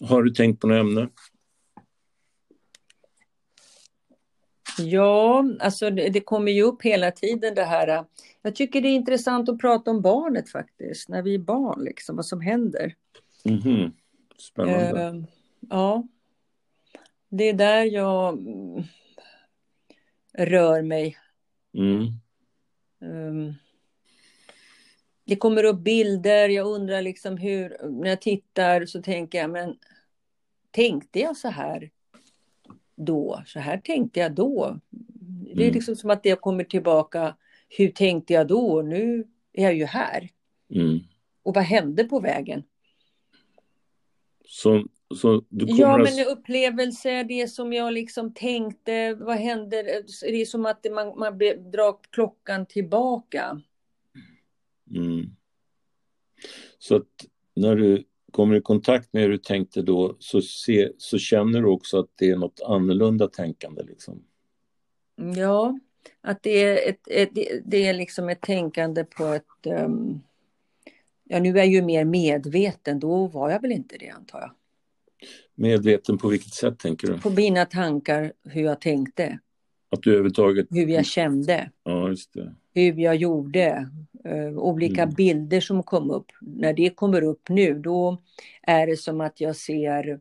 Har du tänkt på något ämne? Ja, alltså det, det, kommer ju upp hela tiden det här. Jag tycker det är intressant att prata om barnet faktiskt, när vi är barn, liksom, vad som händer. Mm -hmm. Spännande. Uh, ja, det är där jag mm, rör mig. Mm. Um, det kommer upp bilder, jag undrar liksom hur, när jag tittar så tänker jag, men tänkte jag så här då? Så här tänkte jag då. Det är mm. liksom som att det kommer tillbaka, hur tänkte jag då? Nu är jag ju här. Mm. Och vad hände på vägen? Så, så du kommer ja, men upplevelser, det som jag liksom tänkte, vad händer? Det är som att man, man drar klockan tillbaka. Mm. Så att när du kommer i kontakt med hur du tänkte då så, se, så känner du också att det är något annorlunda tänkande. Liksom. Ja, att det är, ett, ett, det är liksom ett tänkande på ett... Um, ja, nu är jag ju mer medveten. Då var jag väl inte det, antar jag. Medveten på vilket sätt tänker du? På mina tankar, hur jag tänkte. Att du överhuvudtaget... Hur jag kände. Ja, just det. Hur jag gjorde. Uh, olika mm. bilder som kom upp. När det kommer upp nu, då är det som att jag ser...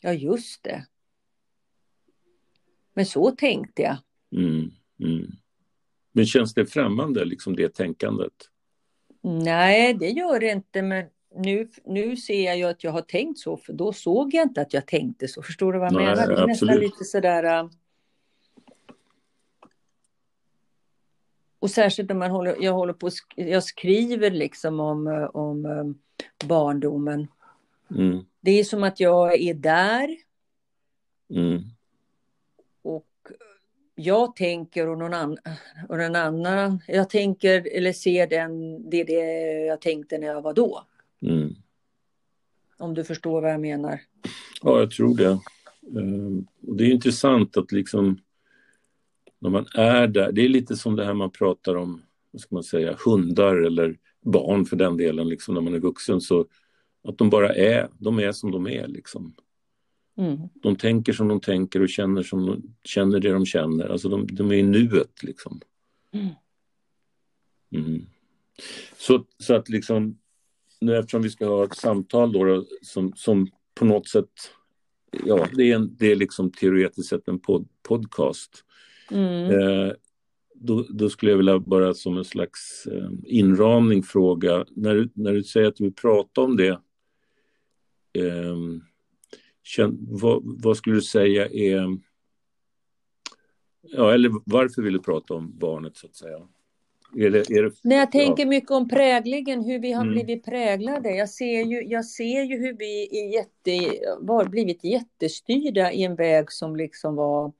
Ja, just det. Men så tänkte jag. Mm. Mm. Men känns det främmande, liksom det tänkandet? Nej, det gör det inte. Men nu, nu ser jag ju att jag har tänkt så, för då såg jag inte att jag tänkte så. Förstår du vad jag Nej, menar? Det är nästan lite sådär... Och särskilt när man håller, jag håller på, jag skriver liksom om, uh, om um, barndomen. Mm. Det är som att jag är där. Mm. Och jag tänker och någon annan, och någon annan, jag tänker eller ser den, det är det jag tänkte när jag var då. Mm. Om du förstår vad jag menar. Ja, jag tror det. Ehm, och det är intressant att liksom när man är där, det är lite som det här man pratar om, vad ska man säga, hundar eller barn för den delen, liksom när man är vuxen så att de bara är, de är som de är liksom. Mm. De tänker som de tänker och känner som de känner det de känner, alltså de, de är i nuet liksom. Mm. Mm. Så, så att liksom nu eftersom vi ska ha ett samtal då, då som, som på något sätt, ja det är, en, det är liksom teoretiskt sett en pod, podcast. Mm. Eh, då, då, skulle jag vilja bara som en slags eh, inramning fråga, när du, när du säger att du vill prata om det, eh, känn, vad, vad, skulle du säga är, ja eller varför vill du prata om barnet så att säga? Är det, är det, När jag tänker ja. mycket om präglingen, hur vi har Mm. blivit präglade. Jag ser ju, jag ser ju hur vi är jätte, var, blivit jättestyrda i en väg som liksom var...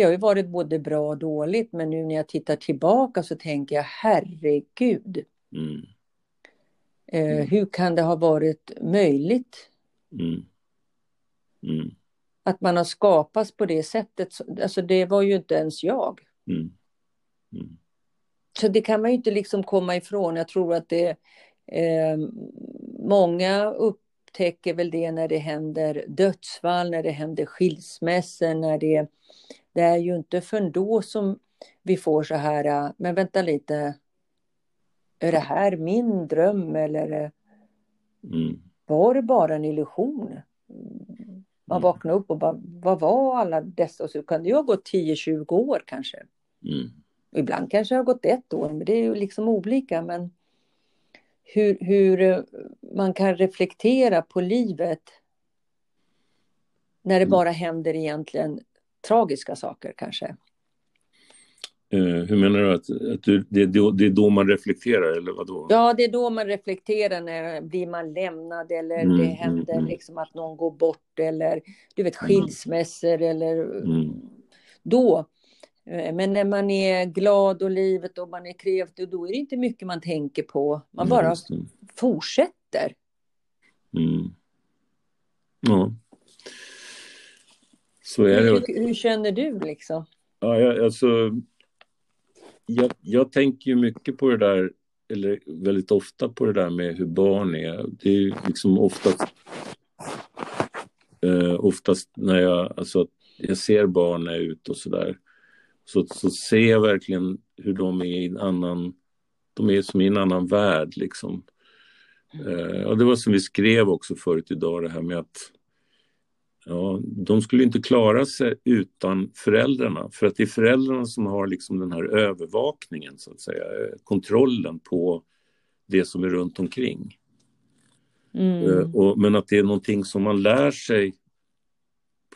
Det har ju varit både bra och dåligt, men nu när jag tittar tillbaka så tänker jag herregud. Mm. Eh, Mm. hur kan det ha varit möjligt Mm. Mm. att man har skapats på det sättet? Alltså det var ju inte ens jag. Mm. Mm. Så det kan man ju inte liksom komma ifrån. Jag tror att det eh, många upptäcker väl det när det händer dödsfall, när det händer skilsmässor, när det det är ju inte förrän då som vi får så här, äh, men vänta lite, är det här min dröm eller Mm. var det bara en illusion? Man Mm. vaknar upp och bara, vad var alla dessa? Och så kan det ju ha gått 10-20 år kanske. Mm. Ibland kanske det har gått ett år, men det är ju liksom olika. Men hur, hur eh, man kan reflektera på livet när det Mm. bara händer egentligen tragiska saker kanske. Eh, hur menar du? Att, att du, det, är då, det är då man reflekterar eller vad då? Ja, det är då man reflekterar när blir man lämnad eller Mm, det mm, händer mm. liksom att någon går bort eller du vet Mm. skilsmässor eller Mm. då. Eh, Men när man är glad och livet och man är kreativ, då är det inte mycket man tänker på. Man Ja, bara fortsätter. Mm. Ja. Så är det. Hur, hur känner du liksom? Ja, jag, alltså, jag, jag tänker ju mycket på det där, eller väldigt ofta på det där med hur barn är. Det är ju liksom ofta Eh, oftast när jag, alltså, jag ser barn när jag är ute och sådär. Så, så ser jag verkligen hur de är i en annan, de är som i en annan värld liksom. Eh, och det var som vi skrev också förut idag det här med att ja, de skulle inte klara sig utan föräldrarna. För att det är föräldrarna som har liksom den här övervakningen, så att säga, eh, kontrollen på det som är runt omkring. Mm. Eh, och, men att det är någonting som man lär sig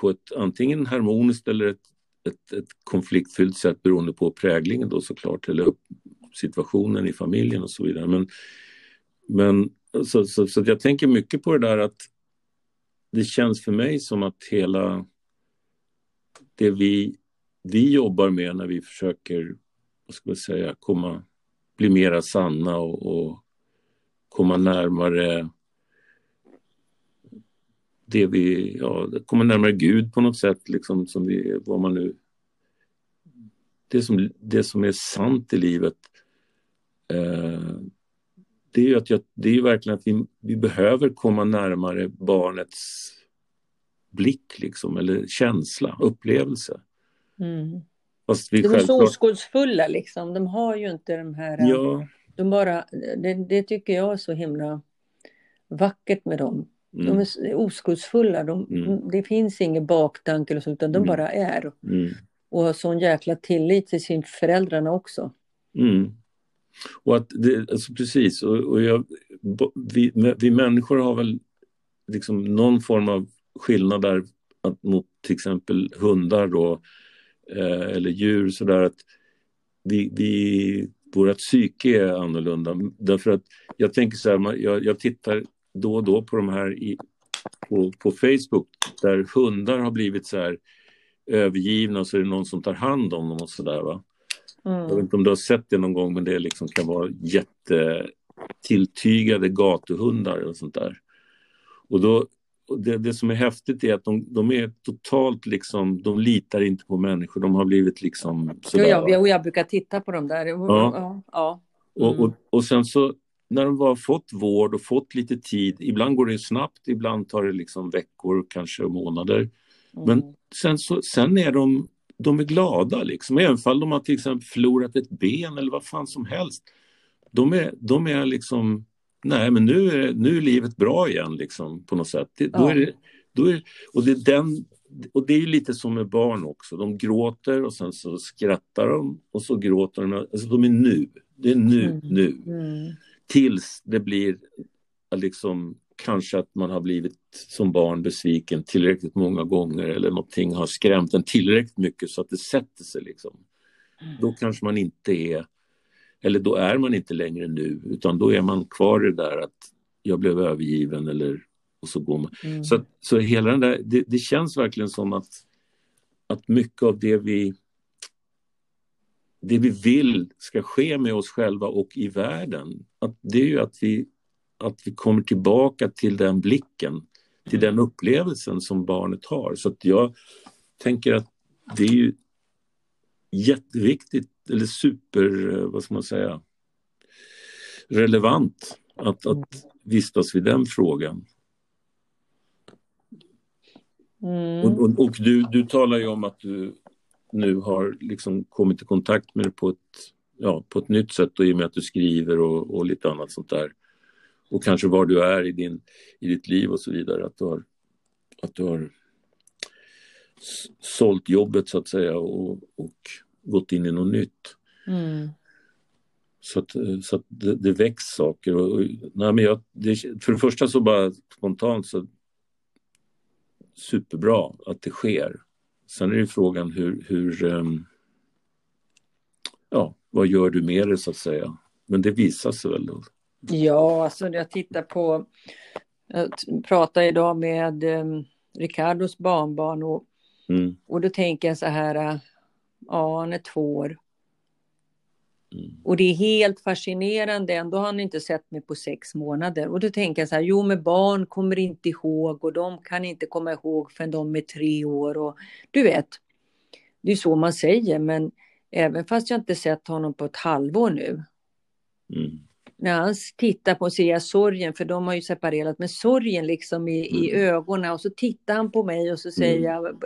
på ett antingen harmoniskt eller ett, ett, ett konfliktfyllt sätt beroende på präglingen då såklart, eller situationen i familjen och så vidare. Men, men så, så, så jag tänker mycket på det där att det känns för mig som att hela det vi, vi jobbar med när vi försöker, vad ska jag säga, komma, bli mera sanna och, och komma närmare det vi, ja, komma närmare Gud på något sätt, liksom som vi, vad man nu... Det som, det som är sant i livet, eh, det är ju att jag, det är verkligen att vi, vi behöver komma närmare barnets blick liksom, eller känsla, upplevelse. Mm. Fast vi de är självklart... så oskuldsfulla liksom, de har ju inte de här... Ja. De bara, det, det tycker jag är så himla vackert med dem. Mm. De är oskuldsfulla, de, mm. det finns ingen baktanke utan de mm. bara är. Mm. Och har sån jäkla tillit till sin föräldrarna också. Och att det, alltså precis, och, och jag, vi, vi människor har väl liksom någon form av skillnad där att, mot till exempel hundar då, eh, eller djur sådär att vi, vi, vårt psyke är annorlunda. Därför att jag tänker så här, jag, jag tittar då och då på de här i, på, på Facebook där hundar har blivit så här övergivna så är det någon som tar hand om dem och sådär va. Mm. Jag vet inte om du har sett det någon gång men det liksom kan vara jättetilltygade gatuhundar och sånt där. Och då, det, det som är häftigt är att de, de, är totalt liksom, de litar inte på människor, de har blivit liksom sådär. Jo, jag, jag brukar titta på dem där. Ja. ja, ja. Mm. Och, och, och sen så när de har fått vård och fått lite tid, ibland går det snabbt, ibland tar det liksom veckor, kanske månader. Mm. Men sen, så, sen är de, de är glada liksom, även om de har till exempel förlorat ett ben eller vad fan som helst. De är, de är liksom, nej men nu är, nu är livet bra igen liksom på något sätt. Det, ja. då är det, då är, och, det är den, och det är lite som med barn också, de gråter och sen så skrattar de och så gråter de, alltså de är nu, det är nu, mm. nu. Mm. Tills det blir liksom kanske att man har blivit som barn besviken tillräckligt många gånger eller någonting har skrämt en tillräckligt mycket så att det sätter sig. Liksom. Mm. Då kanske man inte är, eller då är man inte längre nu utan då är man kvar i det där att jag blev övergiven eller och så går man. Mm. Så, så hela den där, det, det, känns verkligen som att, att mycket av det vi det vi vill ska ske med oss själva och i världen, att det är ju att vi, att vi kommer tillbaka till den blicken, till den upplevelsen som barnet har. Så jag tänker att det är ju jätteviktigt, eller super, vad ska man säga, relevant att, att vistas vid den frågan. Mm. Och, och, och, du, du talar ju om att du nu har liksom kommit i kontakt med det på ett, ja, på ett nytt sätt och i och med att du skriver och, och lite annat sånt där. Och kanske var du är i, din, i ditt liv och så vidare. Att du har, att du har sålt jobbet så att säga och, och gått in i något nytt. Mm. Så att, så att det, det väcks saker. Och, nej men jag, det, för det första så bara spontant så superbra att det sker. Sen är det frågan hur, hur um, ja, vad gör du med det så att säga? Men det visar sig väl då? Ja, alltså jag tittar på, jag pratade idag med um, Ricardos barnbarn och, mm. och då tänker jag så här, ja han är två år. Mm. Och det är helt fascinerande, ändå har han inte sett mig på sex månader. Och då tänker jag så här, jo men barn kommer inte ihåg och de kan inte komma ihåg förrän de är tre år. Och, du vet, det är så man säger, men även fast jag inte sett honom på ett halvår nu. Mm. När han tittar på ser jag sorgen, för de har ju separerat, med sorgen liksom i, mm. i ögonen och så tittar han på mig och så säger mm. jag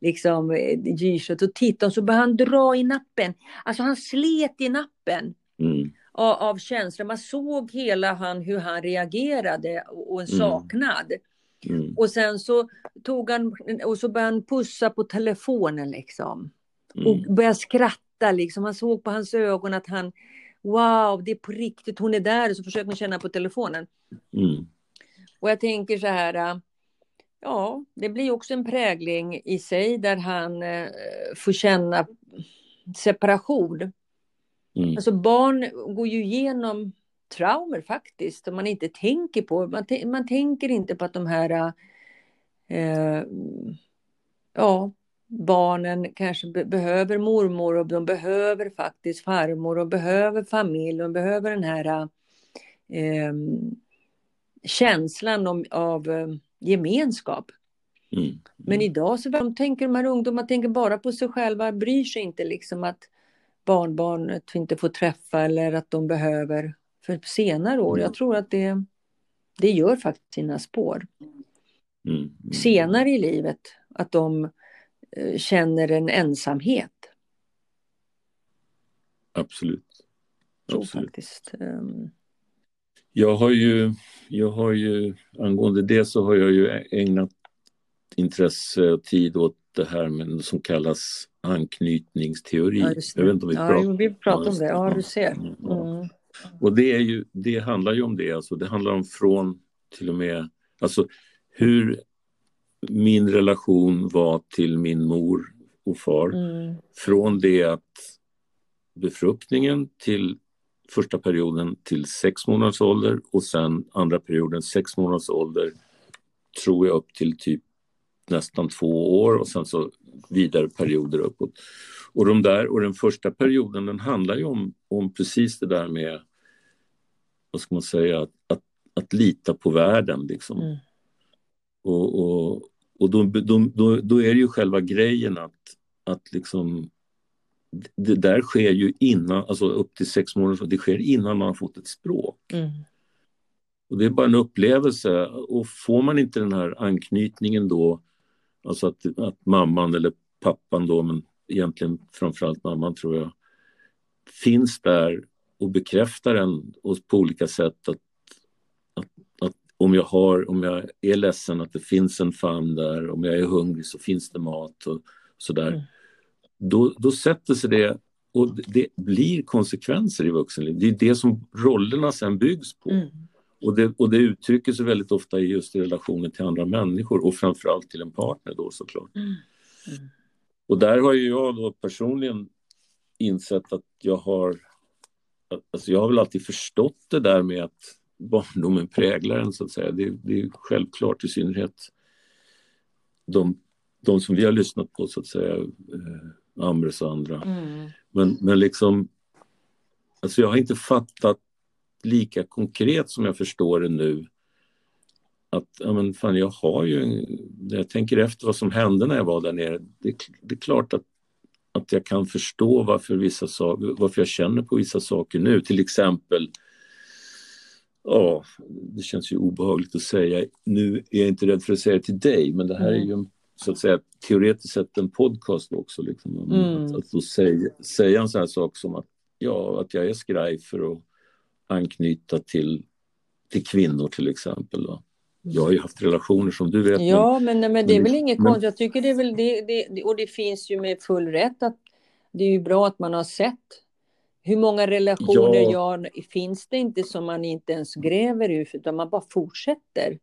liksom G-shot och tittar och så börjar han dra i nappen. Alltså han slet i nappen. Mm. Av, av känslor. Man såg hela han, hur han reagerade och en mm. saknad. Mm. Och sen så tog han och så började han pussa på telefonen liksom. Och mm. började skratta liksom. Man såg på hans ögon att han wow, det är på riktigt, hon är där, och så försöker man känna på telefonen. Mm. Och jag tänker så här, äh, ja, det blir också en prägling i sig där han eh, får känna separation. Mm. Alltså barn går ju igenom traumer faktiskt, som man inte tänker på. Man, man tänker inte på att de här eh, ja, barnen kanske be behöver mormor och de behöver faktiskt farmor och behöver familj och behöver den här eh, känslan om, av eh, gemenskap. Mm. Mm. Men idag så de tänker de här ungdomarna tänker bara på sig själva, bryr sig inte liksom att barnbarnet inte får träffa eller att de behöver för senare år. Jag mm. tror att det, det gör faktiskt sina spår. Mm. Mm. Senare i livet, att de känner en ensamhet. Absolut. Absolut. Faktiskt, um... Jag har ju, jag har ju, angående det så har jag ju ägnat intresse och tid åt det här med, som kallas anknytningsteori. Ja, jag vet inte om vi pratar, ja, vi pratar om det. Ja, du ser. Mm. Och det, är ju, det handlar ju om det, alltså, det handlar om från till och med, alltså hur min relation var till min mor och far. Mm. Från det att befruktningen till första perioden till sex månaders ålder och sen andra perioden sex månaders ålder tror jag upp till typ nästan två år och sen så vidare perioder uppåt. Och, de där, och den första perioden den handlar ju om, om precis det där med, vad ska man säga, att, att, att lita på världen liksom. Mm. Och, och, och då, då, då, då, är det ju själva grejen att, att liksom det där sker ju innan, alltså upp till sex månader, det sker innan man har fått ett språk. Mm. Och det är bara en upplevelse och får man inte den här anknytningen då, alltså att, att mamman eller pappan då, men egentligen framförallt mamman tror jag, finns där och bekräftar en och på olika sätt att om jag, har, om jag är ledsen att det finns en famn där, om jag är hungrig så finns det mat och sådär. Mm. Då, då sätter sig det och det blir konsekvenser i vuxenlivet. Det är det som rollerna sen byggs på. Mm. Och, det, och det uttrycker sig väldigt ofta just i relationen till andra människor och framförallt till en partner då såklart. Mm. Mm. Och där har ju jag då personligen insett att jag har Alltså jag har väl alltid förstått det där med att barndomen präglar en så att säga. Det, det är självklart i synnerhet de, de som vi har lyssnat på så att säga, eh, Ambres och andra. Mm. Men, men liksom, alltså jag har inte fattat lika konkret som jag förstår det nu att ja, men fan, jag har ju, när jag tänker efter vad som hände när jag var där nere, det, det är klart att, att jag kan förstå varför, vissa varför jag känner på vissa saker nu. Till exempel ja, det känns ju obehagligt att säga. Nu är jag inte rädd för att säga det till dig, men det här mm. är ju så att säga teoretiskt sett en podcast också. Liksom. Mm. Att, att då säga, säga en sån här sak som att, ja, att jag är skraj för att anknyta till, till kvinnor till exempel. Va? Jag har ju haft relationer som du vet. Ja, men, men, men det är väl inget konstigt. Jag tycker det är väl det, det, och det finns ju med full rätt att det är ju bra att man har sett hur många relationer ja. jag, finns det inte som man inte ens gräver ur, utan man bara fortsätter?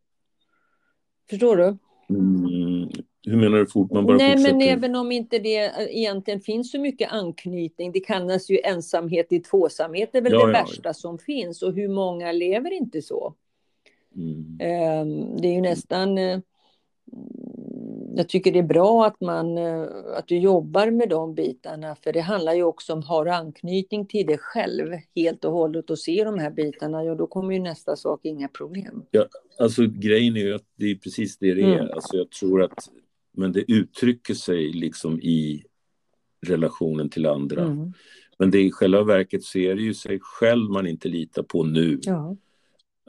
Förstår du? Mm. Hur menar du fort? Man bara Nej, fortsätter? men även om inte det egentligen finns så mycket anknytning, det kallas ju ensamhet i tvåsamhet, det är väl ja, det ja, värsta som finns. Och hur många lever inte så? Mm. Ehm, det är ju nästan eh, jag tycker det är bra att, man, eh, att du jobbar med de bitarna, för det handlar ju också om, har anknytning till dig själv helt och hållet och se de här bitarna, ja då kommer ju nästa sak inga problem. Ja, alltså grejen är ju att det är precis det det är, mm. alltså jag tror att, men det uttrycker sig liksom i relationen till andra. Mm. Men det i själva verket så är det ju sig själv man inte litar på nu. Ja.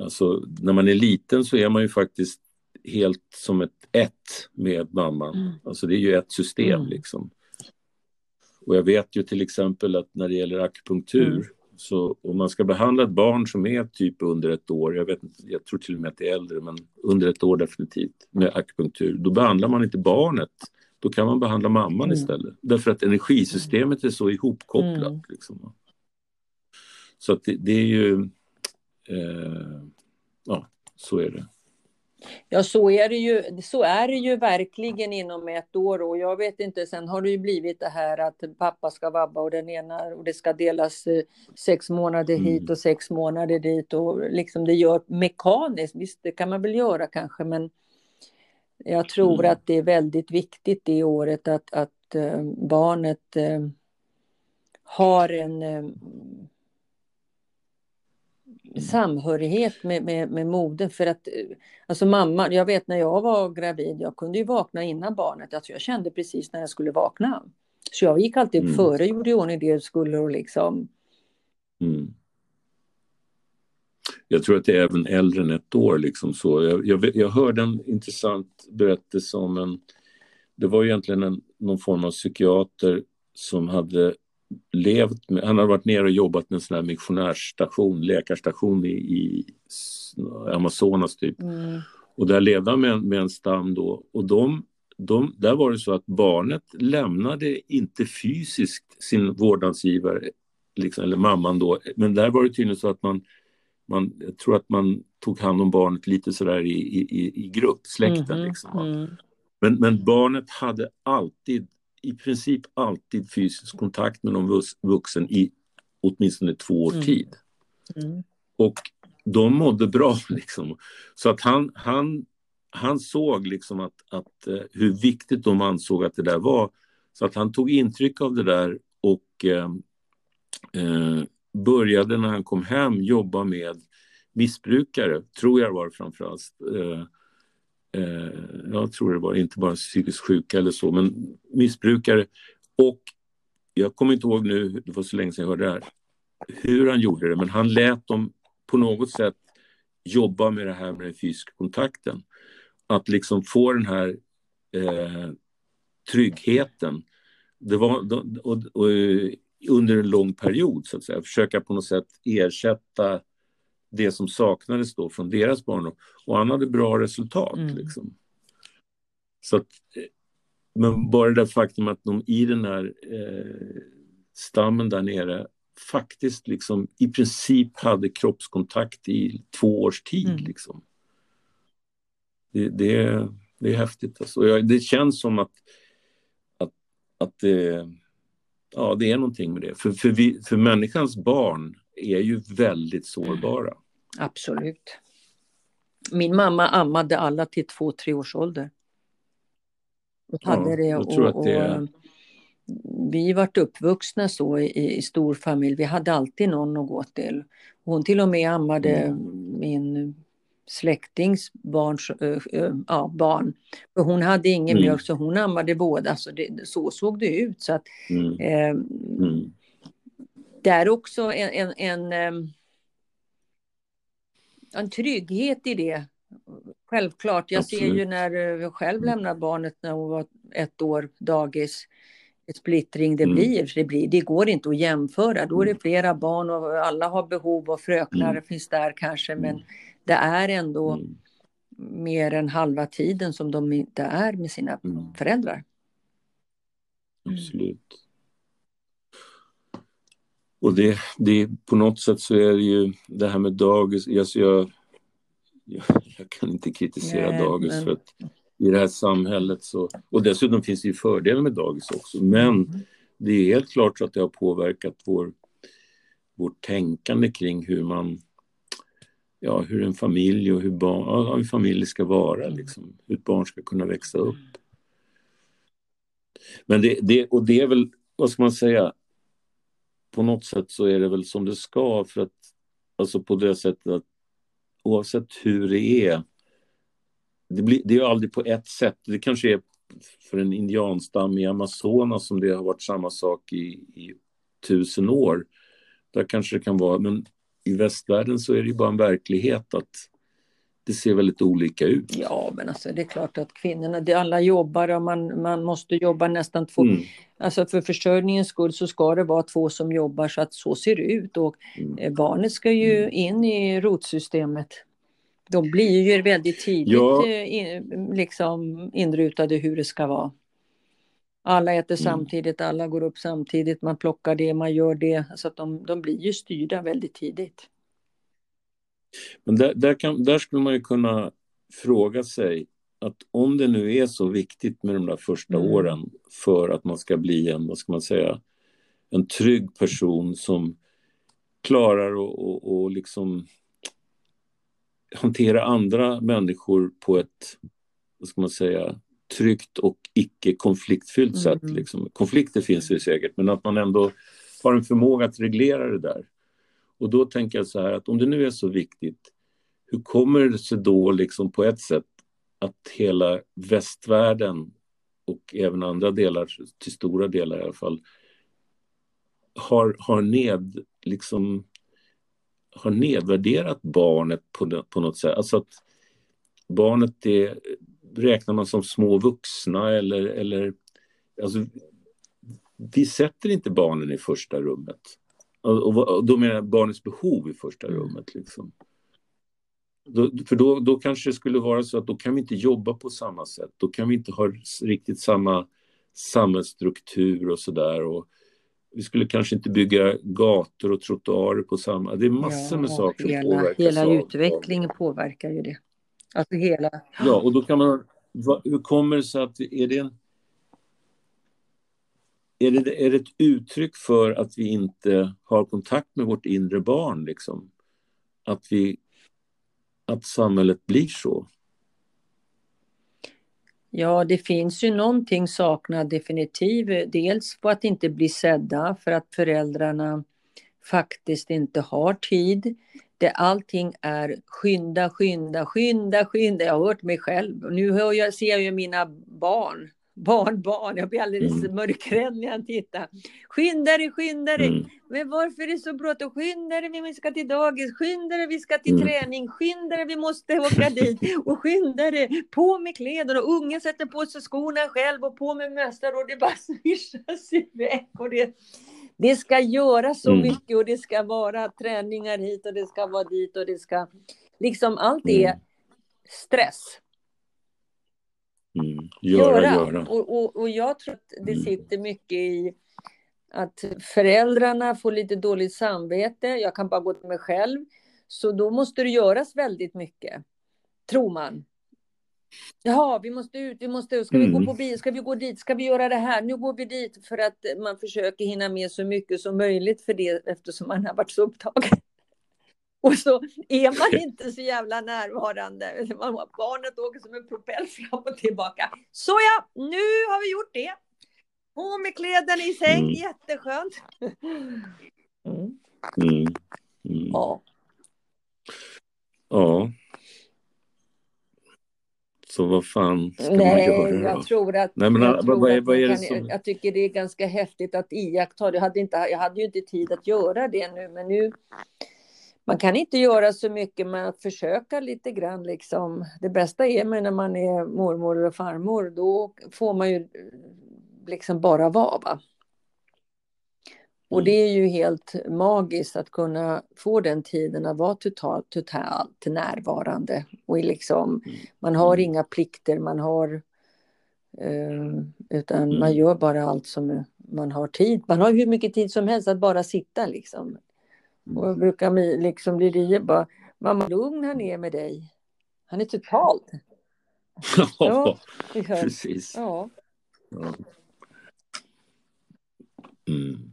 Alltså, när man är liten så är man ju faktiskt helt som ett ett med mamman. Mm. Alltså det är ju ett system mm. liksom. Och jag vet ju till exempel att när det gäller akupunktur mm. så om man ska behandla ett barn som är typ under ett år, jag, vet inte, jag tror till och med att det är äldre, men under ett år definitivt med akupunktur, då behandlar man inte barnet då kan man behandla mamman mm. istället. Därför att energisystemet är så ihopkopplat. Mm. Liksom. Så att det, det är ju... Eh, ja, så är det. Ja, så är, det ju, så är det ju verkligen inom ett år. Och jag vet inte, sen har det ju blivit det här att pappa ska vabba och den ena och det ska delas eh, sex månader mm. hit och sex månader dit. Och liksom det gör mekaniskt, visst det kan man väl göra kanske, men jag tror mm. att det är väldigt viktigt det året att, att uh, barnet uh, har en samhörighet med, med, med modern. För att, alltså mamma, jag vet när jag var gravid, jag kunde ju vakna innan barnet. Alltså jag kände precis när jag skulle vakna. Så jag gick alltid mm. före, gjorde i ordning det jag skulle och liksom. Mm. Jag tror att det är även äldre än ett år. Liksom så. Jag, jag, jag hörde en intressant berättelse om en... Det var egentligen en, någon form av psykiater som hade levt med, han hade varit nere och jobbat med en sån här missionärsstation, läkarstation i, i Amazonas typ. Mm. Och där levde han med, med en stam då och de, de, där var det så att barnet lämnade inte fysiskt sin vårdnadsgivare, liksom, eller mamman då, men där var det tydligen så att man man, jag tror att man tog hand om barnet lite sådär i, i, i grupp, släkten. Mm, liksom. mm. Men, men barnet hade alltid, i princip alltid fysisk kontakt med någon vuxen i åtminstone två års mm. tid. Mm. Och de mådde bra liksom. Så att han, han, han såg liksom att, att uh, hur viktigt de ansåg att det där var. Så att han tog intryck av det där och uh, uh, började när han kom hem jobba med missbrukare, tror jag var framförallt. Eh, eh, jag tror det var inte bara psykiskt sjuka eller så, men missbrukare. Och jag kommer inte ihåg nu, det var så länge sedan jag hörde det här, hur han gjorde det, men han lät dem på något sätt jobba med det här med den fysiska kontakten. Att liksom få den här eh, tryggheten. Det var, och, och, och, under en lång period, så att säga. Försöka på något sätt ersätta det som saknades då från deras barndom. Och han hade bra resultat. Mm. Liksom. Så att, men bara det faktum att de i den här eh, stammen där nere faktiskt liksom i princip hade kroppskontakt i två års tid. Mm. Liksom. Det, det, det, är häftigt. Alltså. Jag, det känns som att, att, att det ja, det är någonting med det. För, för, vi, för människans barn är ju väldigt sårbara. Absolut. Min mamma ammade alla till två, tre års ålder. Och hade ja, det, och, och, det vi vart uppvuxna så i, i stor familj. Vi hade alltid någon att gå till. Hon till och med ammade mm. min släktings barns, äh, ja, barn. För hon hade ingen mm. mjölk så hon ammade båda. Så, det, så såg det ut. Så att, mm. Eh, mm. Det är också en, en, en, en, trygghet i det. Självklart. Jag Absolut. ser ju när jag själv lämnar barnet när hon var ett år dagis splittring det, mm. blir, det blir. Det går inte att jämföra. Då är det mm. flera barn och alla har behov och fröknar mm. finns där kanske. Men mm det är ändå mm. mer än halva tiden som de inte är med sina mm. föräldrar. Absolut. Och det, det, på något sätt så är det ju det här med dagis, alltså jag, jag, jag kan inte kritisera Nej, dagis men... för att i det här samhället så, och dessutom finns det ju fördelar med dagis också, men mm. det är helt klart så att det har påverkat vår, vårt tänkande kring hur man ja, hur en familj och hur, barn, ja, hur familj ska vara, mm. liksom, hur ett barn ska kunna växa upp. Men det, det, och det är väl, vad ska man säga, på något sätt så är det väl som det ska för att, alltså på det sättet att oavsett hur det är, det, blir, det är aldrig på ett sätt, det kanske är för en indianstam i Amazonas som det har varit samma sak i, i tusen år. Där kanske det kan vara, men i västvärlden så är det ju bara en verklighet att det ser väldigt olika ut. Ja, men alltså det är klart att kvinnorna, det, alla jobbar och man, man måste jobba nästan två. Mm. Alltså för försörjningens skull så ska det vara två som jobbar så att så ser det ut och mm. Eh, barnet ska ju mm. in i rotsystemet. De blir ju väldigt tidigt ja. Eh, in, liksom inrutade hur det ska vara. Alla äter mm. samtidigt, alla går upp samtidigt, man plockar det, man gör det. Så att de, de blir ju styrda väldigt tidigt. Men där, där, kan, där skulle man ju kunna fråga sig att om det nu är så viktigt med de där första mm. åren för att man ska bli en, vad ska man säga, en trygg person som klarar och, och, och liksom hantera andra människor på ett, vad ska man säga, tryggt och icke konfliktfyllt mm. sätt. Liksom. Konflikter finns det säkert, men att man ändå har en förmåga att reglera det där. Och då tänker jag så här att om det nu är så viktigt, hur kommer det sig då liksom på ett sätt att hela västvärlden och även andra delar, till stora delar i alla fall, har, har, ned, liksom, har nedvärderat barnet på, på något sätt. Alltså att barnet är, räknar man som små vuxna eller, eller alltså, vi sätter inte barnen i första rummet. Och, och, då menar jag barnets behov i första mm. rummet. Liksom. Då, för då, då kanske det skulle vara så att då kan vi inte jobba på samma sätt. Då kan vi inte ha riktigt samma samhällsstruktur och sådär. Vi skulle kanske inte bygga gator och trottoarer på samma... Det är massor ja, med saker hela, som påverkas. Hela utvecklingen påverkar ju det. Alltså hela... Ja, och då kan man... Hur kommer det sig att... Är det en är det, är det ett uttryck för att vi inte har kontakt med vårt inre barn? Liksom? Att, vi, att samhället blir så? Ja, det finns ju någonting saknat definitivt. Dels på att inte bli sedda för att föräldrarna faktiskt inte har tid. Det allting är skynda, skynda, skynda, skynda. Jag har hört mig själv. Nu hör jag, ser jag ju mina barn barnbarn. Jag blir alldeles mm. mörkrädd när jag tittar. Skynda dig, skynda dig. Mm. Men varför är det så bråttom? Skynda dig, vi ska till dagis. Skynda dig, vi ska till mm. träning. Skynda dig, vi måste åka dit. Och skynda dig, på med kläderna. Och ungen sätter på sig skorna själv och på med mössor och det bara svischas iväg. Och det, det ska göras så mm. mycket och det ska vara träningar hit och det ska vara dit och det ska... Liksom allt är mm. stress. Mm. Göra, göra. göra. Och, och, och jag tror att det mm. sitter mycket i att föräldrarna får lite dåligt samvete. Jag kan bara gå till mig själv. Så då måste det göras väldigt mycket, tror man. Jaha, vi måste ut, vi måste, ska mm. vi gå på bio, ska vi gå dit, ska vi göra det här, nu går vi dit för att man försöker hinna med så mycket som möjligt för det eftersom man har varit så upptagen. Och så är man inte så jävla närvarande. Barnet åker som en propell fram och tillbaka. Så ja, nu har vi gjort det. På med kläderna i säng, mm. jätteskönt. Mm. Mm. Mm. Ja. Ja. Så vad fan ska Nej, man göra? Jag tror att, Nej, men, jag, vad, att vad är det som... jag tycker det är ganska häftigt att iaktta. Jag hade, inte, jag hade ju inte tid att göra det nu, men nu man kan inte göra så mycket men att försöka lite grann liksom. Det bästa är med när man är mormor och farmor, då får man ju liksom bara vara. Va? Och det är ju helt magiskt att kunna få den tiden att vara totalt, totalt närvarande. Och liksom, man har mm. inga plikter, man har... Eh, utan mm. man gör bara allt som man har tid. Man har hur mycket tid som helst att bara sitta liksom. Och brukar liksom bli rie bara, mamma lugn han är med dig. Han är totalt. ja, ja, precis. Ja. ja. Mm.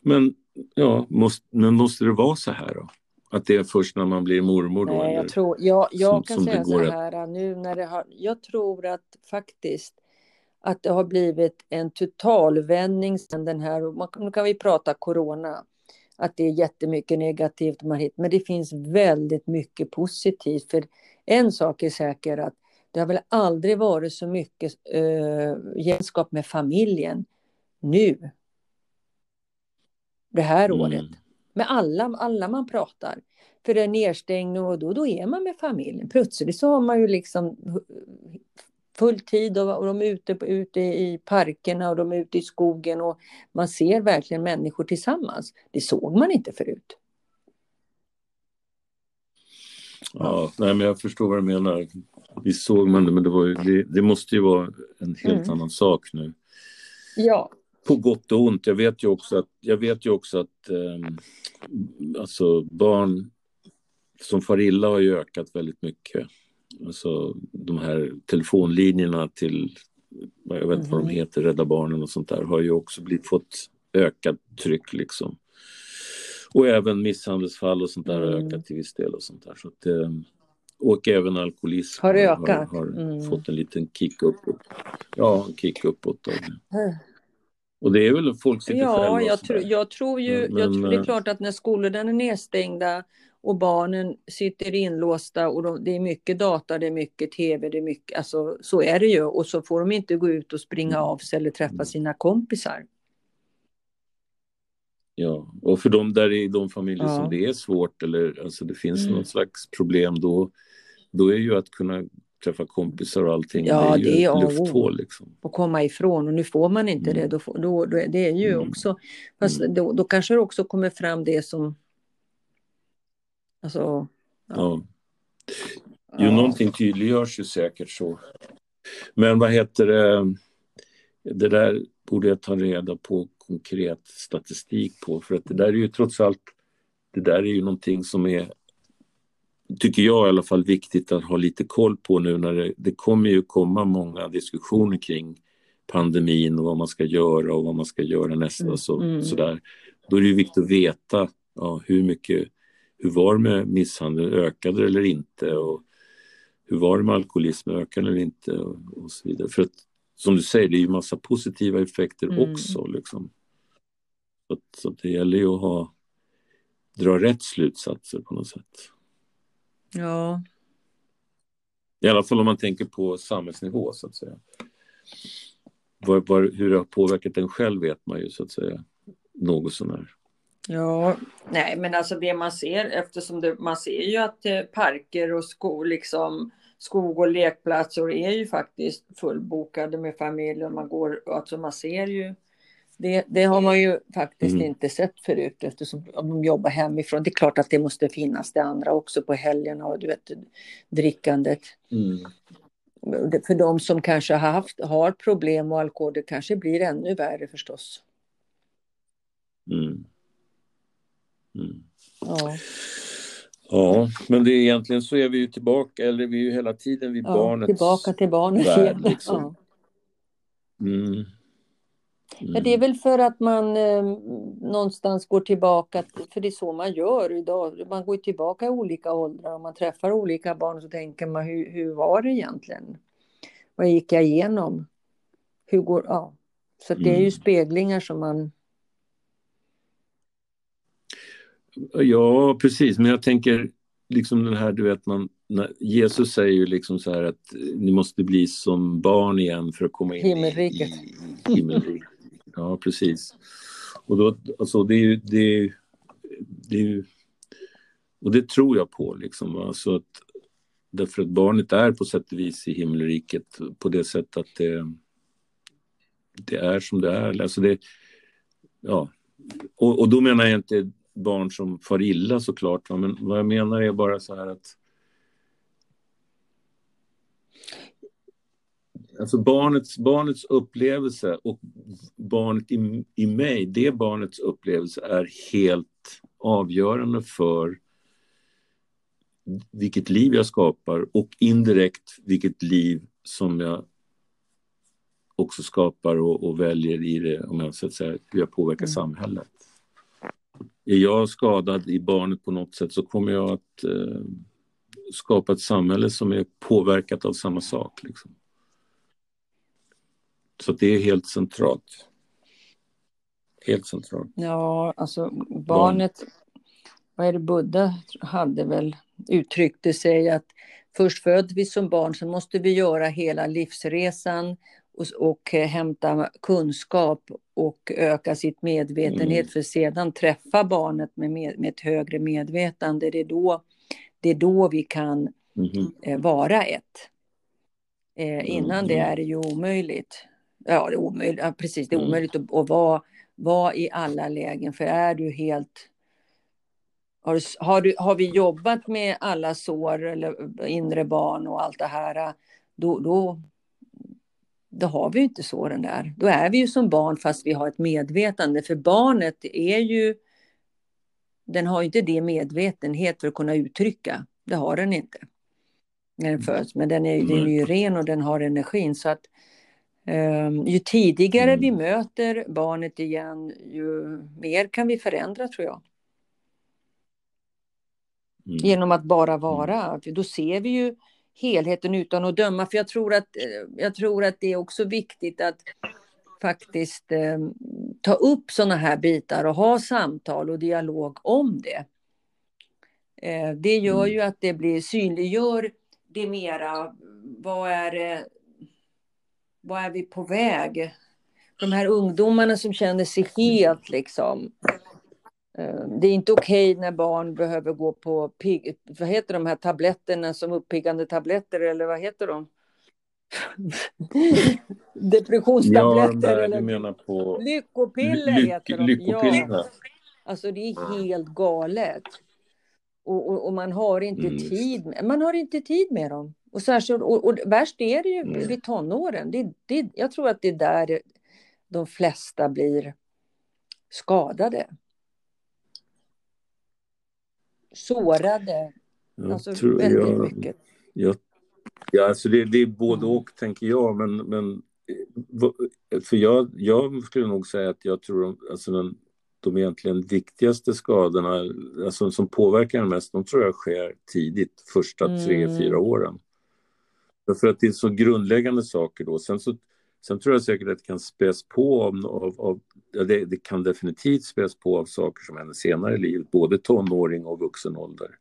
Men, ja, måste, men måste det vara så här då? Att det är först när man blir mormor då? Nej, jag, tror, jag, jag som, kan säga så här att... nu när det har, jag tror att faktiskt att det har blivit en totalvändning sen den här, nu kan vi prata corona, att det är jättemycket negativt man hittar. Men det finns väldigt mycket positivt. För en sak är säker att det har väl aldrig varit så mycket äh, gemenskap med familjen nu. det här mm. året. Med alla, alla man pratar. För det är nedstängning och då, då är man med familjen. Plötsligt så har man ju liksom full tid och, och de är ute, ute i parkerna och de är ute i skogen och man ser verkligen människor tillsammans. Det såg man inte förut. Ja, nej, men jag förstår vad du menar. Visst såg man det, men det, var ju, det, det måste ju vara en helt mm. annan sak nu. Ja. På gott och ont. Jag vet ju också att, jag vet ju också att eh, alltså barn som far illa har ju ökat väldigt mycket. Alltså de här telefonlinjerna till, jag vet inte mm. vad de mm. heter, Rädda Barnen och sånt där har ju också blivit, fått ökat tryck liksom. Och även misshandelsfall och sånt där har mm. ökat till viss del och sånt där. Så att, eh, och även alkoholism har, ökat. har, har mm. fått en liten kick uppåt. Ja, en kick uppåt. Och det är väl folk sitter ja, själva. Ja, jag, tro, jag tror ju, men, jag tror det är klart att när skolorna är nedstängda och barnen sitter inlåsta och de, det är mycket data, det är mycket tv, det är mycket, alltså så är det ju. Och så får de inte gå ut och springa mm. av sig eller träffa mm. sina kompisar. Ja, och för de där i de familjer ja. som det är svårt eller alltså det finns mm. någon slags problem då, då är ju att kunna träffa kompisar och allting, ja, det är ju det är, ett lufthål. Liksom. Och komma ifrån och nu får man inte mm. det. Då, då, då, det är ju mm. också, fast mm. då, då kanske det också kommer fram det som Alltså, ja. ja. Jo, ja. någonting tydliggörs ju säkert så. Men vad heter det? Det där borde jag ta reda på konkret statistik på för att det där är ju trots allt, det där är ju någonting som är, tycker jag i alla fall, viktigt att ha lite koll på nu när det, det kommer ju komma många diskussioner kring pandemin och vad man ska göra och vad man ska göra nästa mm. så, mm. sådär. Då är det ju viktigt att veta ja, hur mycket hur var det med misshandel, ökade det eller inte? Och hur var det med alkoholism, ökade eller inte? Och, och, så vidare. För att som du säger, det är ju massa positiva effekter mm. också. Liksom. Så, så det gäller ju att ha, dra rätt slutsatser på något sätt. Ja. I alla fall om man tänker på samhällsnivå så att säga. Var, var, hur det har påverkat en själv vet man ju så att säga något sånär. Ja, nej men alltså det man ser eftersom det, man ser ju att eh, parker och skog, liksom, skog och lekplatser är ju faktiskt fullbokade med familjer. Man går, alltså man ser ju det, det har man ju faktiskt mm. inte sett förut eftersom de jobbar hemifrån. Det är klart att det måste finnas det andra också på helgerna och du vet drickandet. Mm. För de som kanske har haft, har problem med alkohol, det kanske blir ännu värre förstås. Mm. Mm. Ja. Ja, men det är egentligen så är vi ju tillbaka, eller vi är ju hela tiden vid ja, barnets Tillbaka till barnet. Värld, liksom. ja. Mm. Mm. Ja, det är väl för att man eh, någonstans går tillbaka, för det är så man gör idag. Man går tillbaka i olika åldrar och man träffar olika barn så tänker man hur, hur var det egentligen? Vad gick jag igenom? Hur går, ja. Så det är ju mm. speglingar som man Ja, precis. Men jag tänker liksom den här, du vet, man, Jesus säger ju liksom så här att ni måste bli som barn igen för att komma in himmelriket. i, i himmelriket. Ja, precis. Och då, alltså det är ju, det är, det är ju, och det tror jag på liksom. Alltså att, därför att barnet är på sätt och vis i himmelriket på det sättet att det, det är som det är. Alltså det, ja. och, och då menar jag inte barn som far illa såklart. Va? Men vad jag menar är bara så här att Alltså barnets, barnets upplevelse och barnet i, i mig, det barnets upplevelse är helt avgörande för vilket liv jag skapar och indirekt vilket liv som jag också skapar och, och väljer i det, om jag så att säga, hur jag påverkar mm. samhället är jag skadad i barnet på något sätt så kommer jag att eh, skapa ett samhälle som är påverkat av samma sak. Liksom. Så det är helt centralt. Helt centralt. Ja, alltså barnet, Barn. vad är det Buddha hade väl uttryckte sig att först föds vi som barn, så måste vi göra hela livsresan och, och hämta kunskap och öka sitt medvetenhet mm. för sedan träffa barnet med, med, med ett högre medvetande. Det är då, det är då vi kan mm. eh, vara ett. Eh, innan mm. det är det ju omöjligt. Ja, det är omöjligt. Ja, precis, det är mm. omöjligt att, att vara, vara i alla lägen. För är du helt... Har, har, du, har vi jobbat med alla sår eller inre barn och allt det här, då, då, då har vi ju inte såren där. Då är vi ju som barn fast vi har ett medvetande. För barnet är ju... Den har ju inte det medvetenhet för att kunna uttrycka. Det har den inte. När den föds. Men den är, den är ju ren och den har energin. Så att um, ju tidigare vi mm. möter barnet igen, ju mer kan vi förändra tror jag. Mm. Genom att bara vara. För då ser vi ju helheten utan att döma. För jag tror att, eh, jag tror att det är också viktigt att faktiskt eh, ta upp sådana här bitar och ha samtal och dialog om det. Eh, det gör mm. ju att det blir synliggör det mera. Vad är det? Vad är vi på väg? De här ungdomarna som känner sig helt liksom Eh, det är inte okej okay när barn behöver gå på pig, vad heter de här tabletterna som uppiggande tabletter eller vad heter de? Depressionstabletter. Ja, eller menar på... Lyckopiller Lyck, heter de. Lyckopiller. Ja. Alltså det är helt galet. Och, och, och man har inte mm. tid. Med, man har inte tid med dem. Och, särskilt, och, och värst är det ju mm. vid tonåren. Det, det, jag tror att det är där de flesta blir skadade sårade. Jag alltså tror, väldigt jag, mycket. Jag, ja, alltså det, det är både och, mm. tänker jag. Men, men för jag, jag skulle nog säga att jag tror alltså den, de egentligen viktigaste skadorna, alltså som påverkar en mest, de tror jag sker tidigt, första mm. tre, fyra åren. För att det är så grundläggande saker då. Sen, så, sen tror jag säkert att det kan späs på av, av, av det, det, kan definitivt späs på av saker som händer senare i livet, både tonåring och vuxen ålder.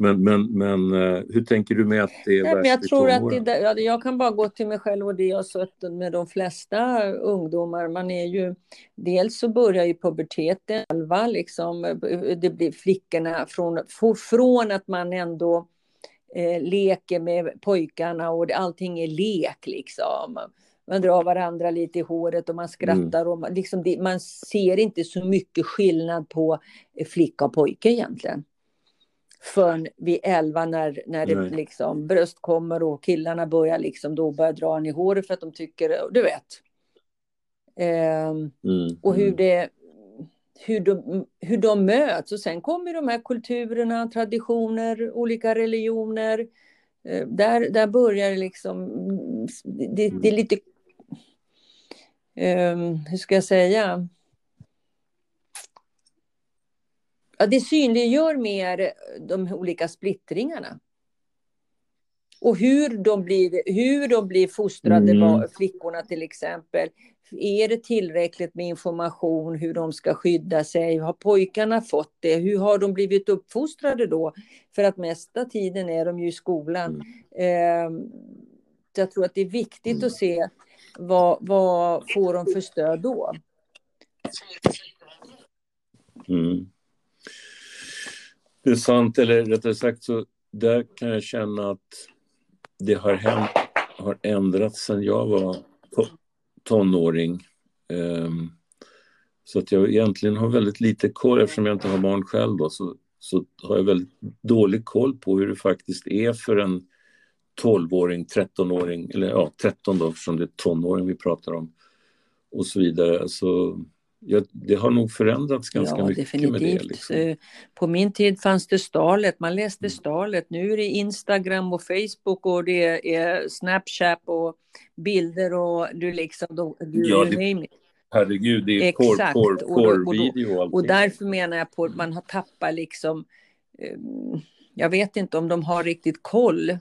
Men, men, men uh, hur tänker du med att det är Nej, värst jag tror att det, Jag kan bara gå till mig själv och det jag sett med de flesta ungdomar. Man är ju, dels så börjar ju puberteten själva, liksom, det blir flickorna från, från att man ändå eh, leker med pojkarna och allting är lek liksom man drar varandra lite i håret och man skrattar. Mm. Och man, liksom det, man ser inte så mycket skillnad på flicka och pojke egentligen. Förrän vid elva när, när det liksom bröst kommer och killarna börjar liksom då börja dra en i håret för att de tycker, du vet. Eh, mm. Och hur mm. det hur de, hur de möts. Och sen kommer de här kulturerna, traditioner, olika religioner. Eh, där, där börjar det liksom... Det, det är lite um, hur ska jag säga? Ja, det synliggör mer de olika splittringarna. Och hur de blir, hur de blir fostrade, mm. flickorna till exempel. Är det tillräckligt med information hur de ska skydda sig? Har pojkarna fått det? Hur har de blivit uppfostrade då? För att mesta tiden är de ju i skolan. Mm. Eh, jag tror att det är viktigt mm. att se vad, vad får de för stöd då? Mm. Det är sant, eller rättare sagt så där kan jag känna att det har, hänt, har ändrats sedan jag var tonåring. Um, så att jag egentligen har väldigt lite koll, eftersom jag inte har barn själv då, så, så har jag väldigt dålig koll på hur det faktiskt är för en 12-åring, 13-åring, eller ja, 13 då eftersom det är tonåring vi pratar om och så vidare. Alltså, ja, det har nog förändrats ganska ja, mycket definitivt. med det. Liksom. Eh, på min tid fanns det Starlet, man läste mm. Starlet. Nu är det Instagram och Facebook och det är Snapchat och bilder och du liksom... Du, ja, det, herregud, det är porr, porr, porrvideo och, och, och, och därför menar jag på att man har tappat liksom... Um, jag vet inte om de har riktigt koll Eh,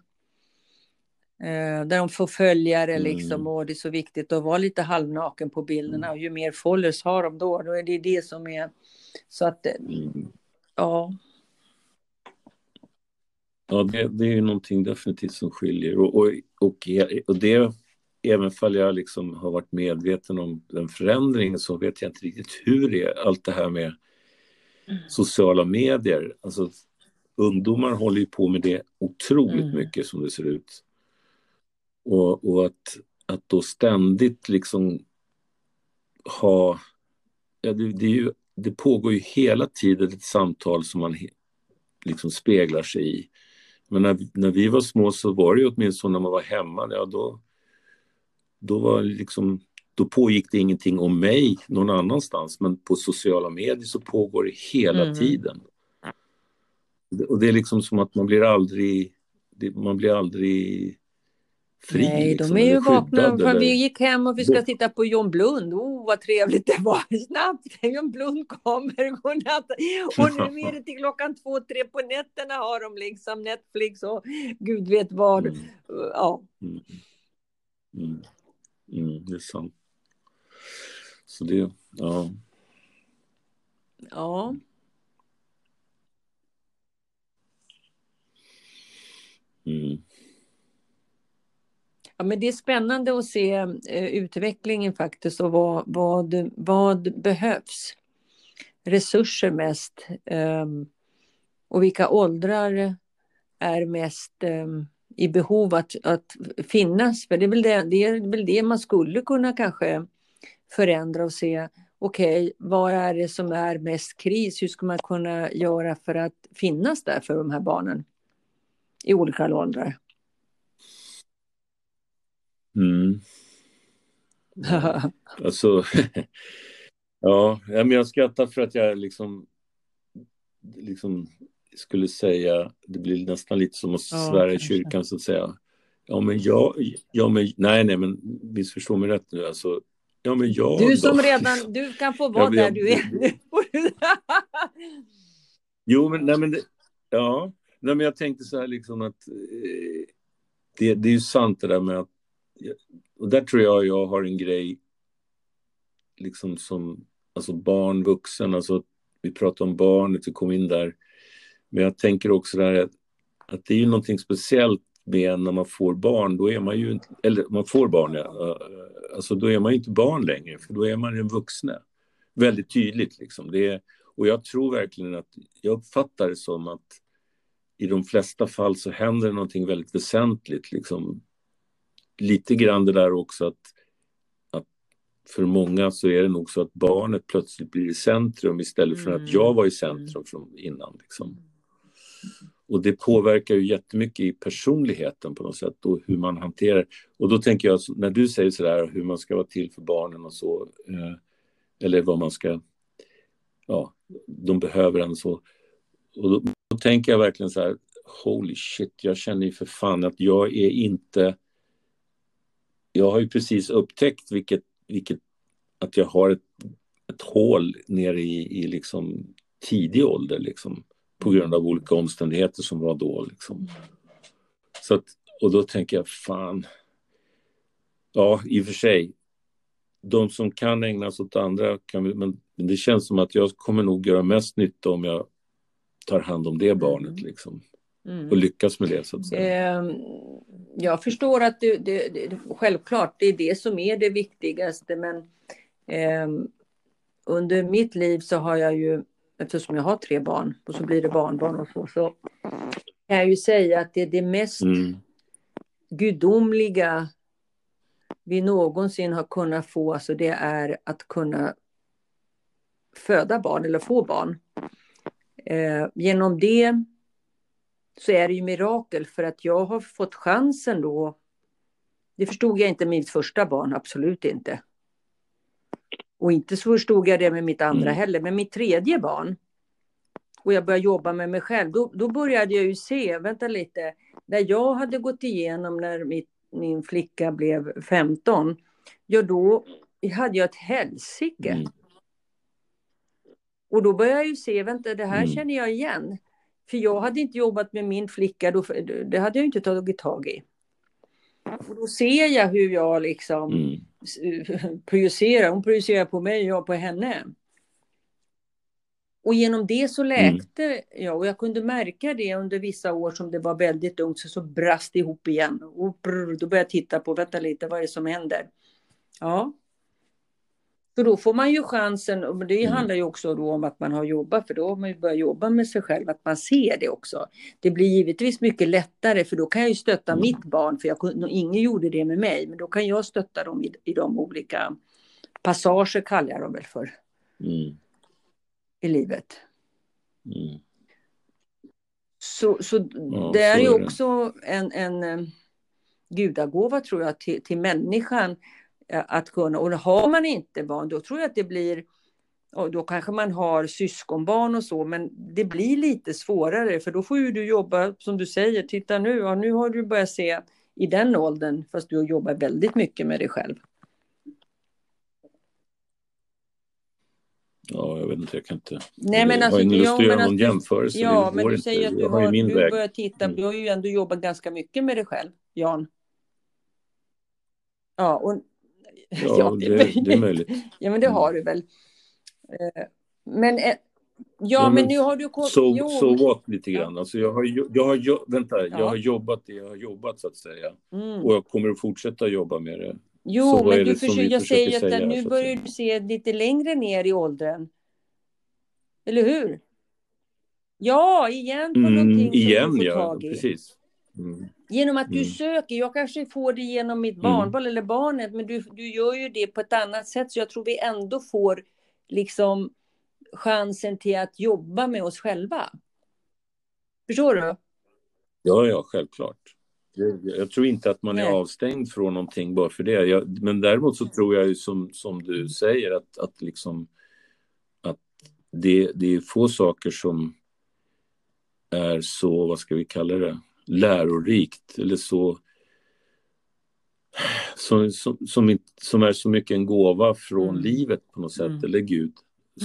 där de får följare mm. liksom och det är så viktigt att vara lite halvnaken på bilderna. Och ju mer followers har de då, då är det det som är så att eh, mm. ja. Ja, det, det är någonting definitivt som skiljer och, och, och, och det även fall jag liksom har varit medveten om den förändringen så vet jag inte riktigt hur det är, allt det här med mm. sociala medier. Alltså, ungdomar håller ju på med det otroligt mm. mycket som det ser ut. Och, och att, att då ständigt liksom ha... Ja, det, det, ju, det, pågår ju hela tiden ett samtal som man liksom speglar sig i. Men när, när vi var små så var det ju åtminstone när man var hemma, ja då, då var liksom då pågick det ingenting om mig någon annanstans men på sociala medier så pågår det hela mm. tiden. Och det är liksom som att man blir aldrig, man blir aldrig fri. Nej, liksom, de är ju vakna. För vi gick hem och vi ska titta på John Blund. Oh, vad trevligt det var. Snabbt, John Blund kommer. Godnatt. Och nu är det till klockan två, tre på nätterna har de liksom Netflix och gud vet vad. Mm. Ja. Mm. Mm. Mm, det är sant. Så det, ja. Ja. Mm. Ja, men det är spännande att se eh, utvecklingen faktiskt och vad, vad, vad behövs. Resurser mest eh, och vilka åldrar är mest eh, i behov att, att finnas. För det är, väl det, det är väl det man skulle kunna kanske förändra och se. Okej, okay, vad är det som är mest kris? Hur ska man kunna göra för att finnas där för de här barnen i olika åldrar? Mm. alltså, ja, men jag skrattar för att jag liksom, liksom skulle säga, det blir nästan lite som att svära i kyrkan så att säga. Ja men jag, ja men, nej nej men missförstå mig rätt nu alltså. Ja men jag Du som då. redan, du kan få vara ja, där du är nu. jo men, nej men, det, ja, nej men jag tänkte så här liksom att eh, det, det är ju sant det där med att och där tror jag jag har en grej liksom som alltså barn, vuxen, alltså vi pratar om barnet, vi kom in där. Men jag tänker också där att, att det är ju någonting speciellt med när man får barn, då är man ju inte, eller man får barn, ja, eh, alltså då är man ju inte barn längre, för då är man en vuxne. Väldigt tydligt liksom. Det är, och jag tror verkligen att, jag uppfattar det som att i de flesta fall så händer någonting väldigt väsentligt liksom lite grann det där också att, att för många så är det nog så att barnet plötsligt blir i centrum istället för att jag var i mm. centrum från innan. Liksom. Och det påverkar ju jättemycket i personligheten på något sätt och hur man hanterar. Och då tänker jag, när du säger sådär hur man ska vara till för barnen och så, eh, eller vad man ska, ja, de behöver en så. Och då, då tänker jag verkligen så här, holy shit, jag känner ju för fan att jag är inte jag har ju precis upptäckt vilket, vilket, att jag har ett, ett hål nere i, i liksom tidig ålder liksom, på grund av olika omständigheter som var då. Liksom. Så att, och då tänker jag, fan, ja i och för sig, de som kan ägna sig åt andra kan vi, men det känns som att jag kommer nog göra mest nytta om jag tar hand om det barnet. Liksom. Mm. Och lyckas med det så att säga. Eh, jag förstår att det, det, det, självklart, det är det som är det viktigaste. Men eh, under mitt liv så har jag ju, eftersom jag har tre barn och så blir det barnbarn och så, så kan jag ju säga att det är det mest mm. gudomliga vi någonsin har kunnat få, alltså det är att kunna föda barn eller få barn. Eh, genom det så är det ju mirakel för att jag har fått chansen då. Det förstod jag inte med mitt första barn, absolut inte. Och inte så förstod jag det med mitt andra mm. heller, men mitt tredje barn. Och jag började jobba med mig själv. Då, då började jag ju se, vänta lite, där jag hade gått igenom när mitt, min flicka blev 15, ja då hade jag ett helsike. Mm. Och då började jag ju se, vänta det här mm. känner jag igen. För jag hade inte jobbat med min flicka, då, det hade jag inte tagit tag i. Och då ser jag hur jag liksom mm. projicerar. Hon projicerar på mig och jag på henne. och genom det så läkte mm. jag och jag kunde märka det under vissa år som det var väldigt ungt så, så brast det ihop igen. Och brr, då började jag titta på, vänta lite, vad är det som händer? Ja. För då får man ju chansen, och det mm. handlar ju också då om att man har jobbat, för då har man ju börjat jobba med sig själv, att man ser det också. Det blir givetvis mycket lättare, för då kan jag ju stötta mm. mitt barn, för jag, ingen gjorde det med mig, men då kan jag stötta dem i, i de olika passager, kallar jag dem väl för. Mm i livet. Mm. Så, så ja, det är ju också en, en eh, gudagåva tror jag till, till människan att kunna, och har man inte barn då tror jag att det blir, och då kanske man har syskonbarn och så, men det blir lite svårare för då får ju du jobba som du säger, titta nu, ja, nu har du börjat se i den åldern, fast du jobbar väldigt mycket med dig själv. Ja, jag vet inte, jag kan inte. Nej, men alltså, lust att göra någon jämförelse. Ja, men du säger att du har, du börjar titta, mm. du har ju ändå jobbat ganska mycket med dig själv, Jan. Ja, och, ja, ja det, det, är möjligt. Ja, men det har du väl. Eh, men, ja, ja men, nu har du... Så, jo, så what lite grann. Alltså, jag, har, jag, har, vänta, ja. jag har jobbat det jag har jobbat, så att säga. Mm. Och jag kommer att fortsätta jobba med det. Jo, men du försöker, jag säger att säga, nu börjar du se lite längre ner i åldern. Eller hur? Ja, igen på mm, någonting igen, som du får ja, tag i. Precis. Mm. Genom att du mm. söker. Jag kanske får det genom mitt mm. barnbarn eller barnet, men du, du gör ju det på ett annat sätt. Så jag tror vi ändå får liksom chansen till att jobba med oss själva. Förstår du? Ja, ja, självklart. Jag tror inte att man Nej. är avstängd från någonting bara för det. Jag, men däremot så tror jag ju som, som du säger att, att, liksom, att det, det är få saker som är så, vad ska vi kalla det, lärorikt eller så som, som, som, som är så mycket en gåva från mm. livet på något sätt, mm. eller Gud,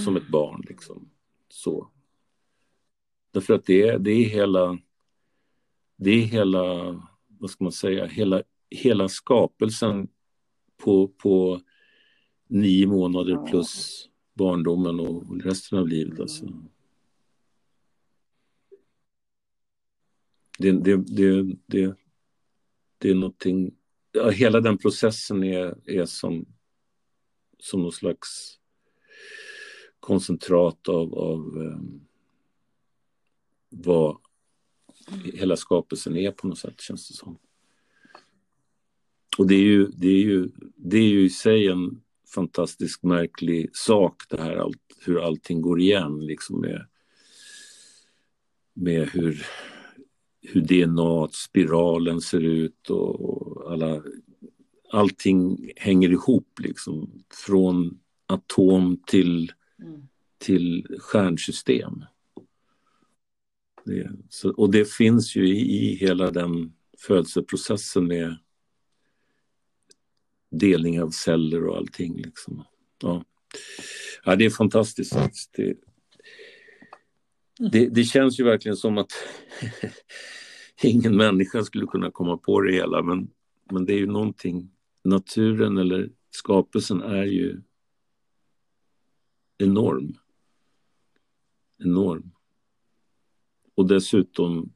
som ett barn. Liksom. Så. Därför att det, det är hela det är hela vad ska man säga, hela, hela skapelsen på, på nio månader plus barndomen och resten av livet. Alltså. Det, det, det, det, det är någonting, ja, hela den processen är, är som, som någon slags koncentrat av, av um, vad hela skapelsen är på något sätt, känns det som. Och det är ju, det är ju, det är ju i sig en fantastiskt märklig sak det här allt, hur allting går igen liksom med, med hur, hur DNA-spiralen ser ut och alla, allting hänger ihop liksom från atom till, mm. till stjärnsystem. Det, så, och det finns ju i, i hela den födelseprocessen med delning av celler och allting. Liksom. Ja. ja, det är fantastiskt. Det, det, det känns ju verkligen som att ingen människa skulle kunna komma på det hela, men, men det är ju någonting. Naturen eller skapelsen är ju enorm. Enorm. Och dessutom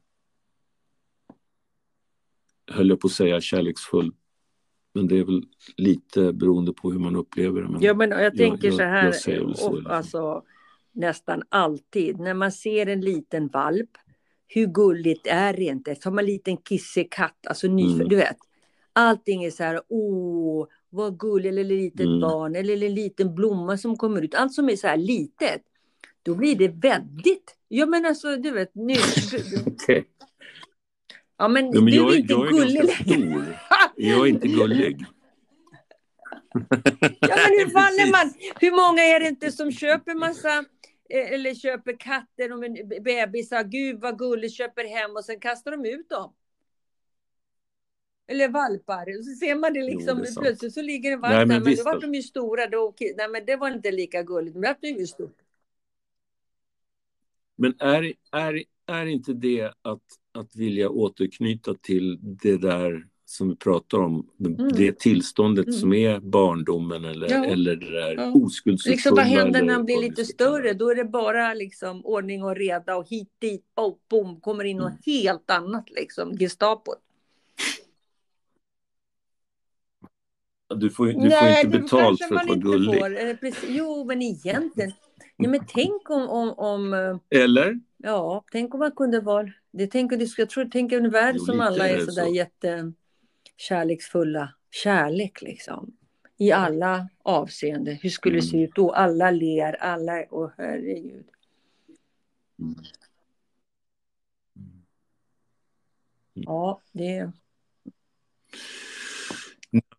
höll jag på att säga kärleksfull. Men det är väl lite beroende på hur man upplever det. Men ja, men jag tänker jag, så här, jag så, liksom. alltså, nästan alltid, när man ser en liten valp, hur gulligt är det inte? Som en liten kissekatt, alltså ny, mm. du vet. Allting är så här, åh, vad gulligt, eller litet mm. barn, eller en liten blomma som kommer ut. Allt som är så här litet, då blir det väldigt Ja men alltså du vet nu. okay. Ja men, ja, men du jag, är inte jag gullig längre. Stor. Jag är inte gullig. ja men hur faller man? Hur många är det inte som köper massa eller köper katter och bebisar, gud vad gulligt, köper hem och sen kastar de ut dem. Eller valpar, så ser man det liksom, jo, det plötsligt så ligger en valp där, men, men då var de ju stora, då, nej men det var inte lika gulligt, men det blev ju stort. Men är, är, är inte det att, att vilja återknyta till det där som vi pratar om, mm. det tillståndet mm. som är barndomen eller, ja. eller det där ja. oskuldsfulla. Liksom, vad händer när han blir lite större? Då är det bara liksom ordning och reda och hit dit, bom, bom, kommer in något mm. helt annat liksom, Gestapot. Du får, du Nej, får inte betalt för att vara gullig. Får. Jo, men egentligen. Ja, men tänk om, om, om... Eh, eller? Ja, tänk om man kunde vara... Det tänker, jag tror, tänk en värld jo, som alla är sådär så. Jättekärleksfulla. Kärlek liksom. I alla avseenden. Hur skulle det se mm. ut då? Alla ler, alla... Åh, oh, herregud. Mm. Ja, det...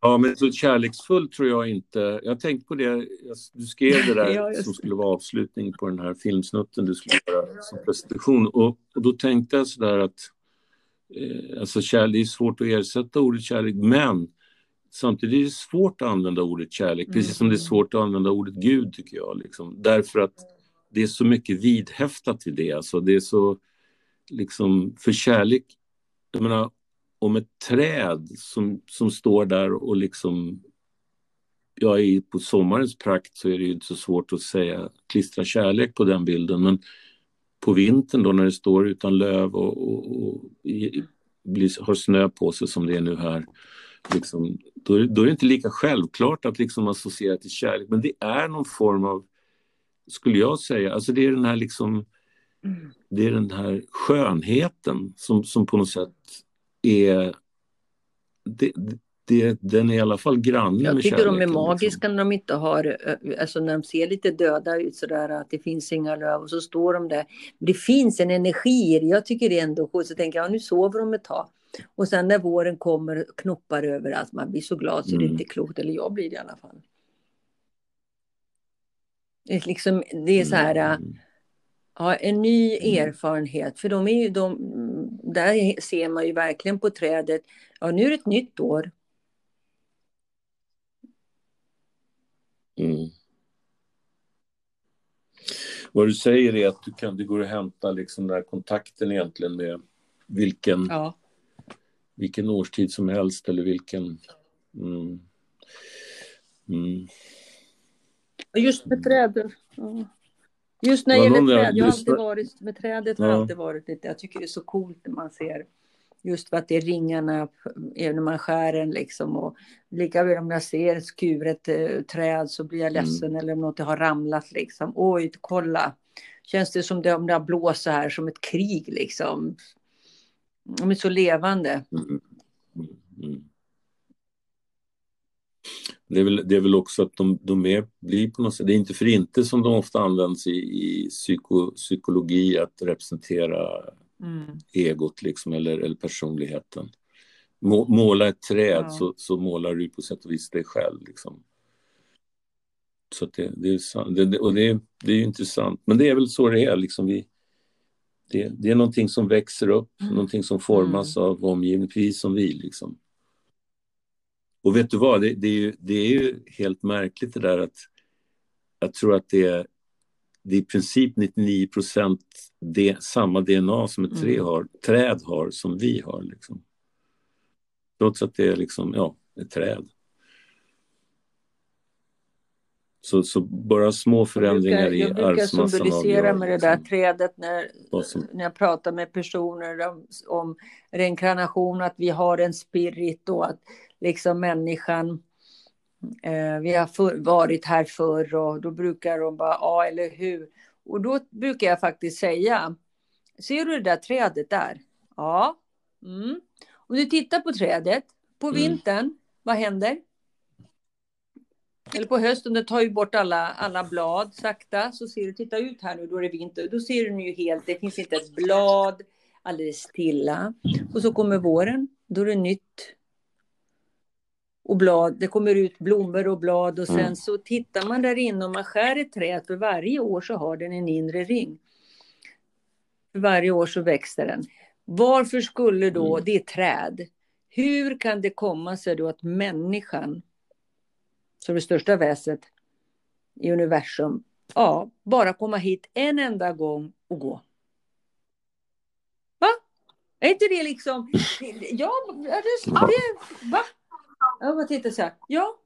Ja, men så kärleksfull tror jag inte. Jag tänkte på det, du skrev det där ja, som skulle vara avslutning på den här filmsnutten du skulle göra som presentation. Och, och då tänkte jag sådär att alltså kärlek, det är svårt att ersätta ordet kärlek, men samtidigt är det svårt att använda ordet kärlek, precis som det är mm. svårt att använda ordet Gud tycker jag. Liksom. Därför att det är så mycket vidhäftat i det. Alltså, det är så, liksom, för kärlek, jag menar, om ett träd som, som står där och liksom ja, på sommarens prakt så är det ju inte så svårt att säga klistra kärlek på den bilden men på vintern då när det står utan löv och, och, och i, blir, har snö på sig som det är nu här liksom, då, då, är det inte lika självklart att liksom associera till kärlek men det är någon form av skulle jag säga, alltså det är den här liksom mm. det är den här skönheten som, som på något sätt är... Det, det, den är i alla fall granne Jag med tycker de är liksom. magiska liksom. när de inte har, alltså när de ser lite döda ut sådär att det finns inga löv och så står de där. Det finns en energi Jag tycker det är ändå coolt. Så tänker jag, ja, nu sover de ett tag. Och sen när våren kommer knoppar överallt, man blir så glad så mm. det är inte klokt, eller jag blir det i alla fall. Det är, liksom, det är så här, mm. ja, en ny mm. erfarenhet, för de är ju de, där ser man ju verkligen på trädet, ja nu är det ett nytt år. Mm. Vad du säger är att du kan, det går att hämta liksom den här kontakten egentligen med vilken, ja. vilken årstid som helst eller vilken... Mm. Mm. Just med trädet. Ja. Just när det gäller träd, jag har alltid varit med trädet, har alltid varit lite, jag tycker det är så coolt när man ser just för att det är ringarna även när man skär den liksom och lika väl om jag ser ett skuret eh, träd så blir jag mm. ledsen mm. eller om något har ramlat liksom. Oj, kolla. Känns det som det, om det har blåst så här som ett krig liksom. De är så levande. Mm. Mm. mm. Det är, väl, det är väl också att de, de är, blir på något sätt, det är inte för inte som de ofta används i, i psyko, psykologi att representera mm. egot liksom, eller, eller personligheten. Må, måla ett träd ja. så, så målar du på sätt och vis dig själv. Liksom. Så det, det, är, det, och det, det är intressant, men det är väl så det är. Liksom vi, det, det är någonting som växer upp, mm. någonting som formas mm. av omgivningen, precis som vi. Liksom. Och vet du vad, det, det, är ju, det är ju helt märkligt det där att jag tror att det är, det är i princip 99 procent samma DNA som ett mm. har, träd har som vi har. Liksom. Trots att det är liksom, ja, ett träd. Så, så bara små förändringar jag brukar, i arvsmassan. Jag brukar symbolisera med det där liksom. trädet när, när jag pratar med personer om, om reinkarnation, att vi har en spirit och att liksom människan, vi har för, varit här förr och då brukar de bara, ja eller hur. Och då brukar jag faktiskt säga, ser du det där trädet där? Ja. Mm. Om du tittar på trädet, på mm. vintern, mm. vad händer? Eller på hösten, det tar ju bort alla, alla blad sakta. Så ser du, titta ut här nu, då är det vinter. Då ser du ju helt, det finns inte ett blad, alldeles stilla. Och så kommer våren, då är det nytt och blad. Det kommer ut blommor och blad och sen mm. så tittar man där inne och man skär ett träd för varje år så har den en inre ring. För varje år så växer den. Varför skulle då, mm. det är träd, hur kan det komma sig då att människan, som det största väset i universum, ja, bara komma hit en enda gång och gå? Va? Är inte det liksom... Ja, det, det, va? Jag bara tittar så här. Ja.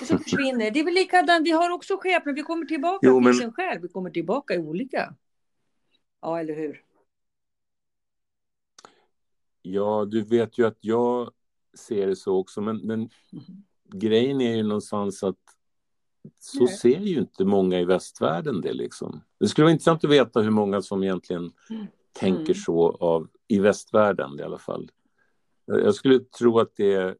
Och så försvinner det. är väl likadant, vi har också skepnader, vi kommer tillbaka, jo, men... en själv, vi kommer tillbaka i olika. Ja, eller hur? Ja, du vet ju att jag ser det så också, men, men mm. grejen är ju någonstans att så Nej. ser ju inte många i västvärlden det liksom. Det skulle vara intressant att veta hur många som egentligen mm. tänker mm. så av, i västvärlden i alla fall. Jag skulle tro att det är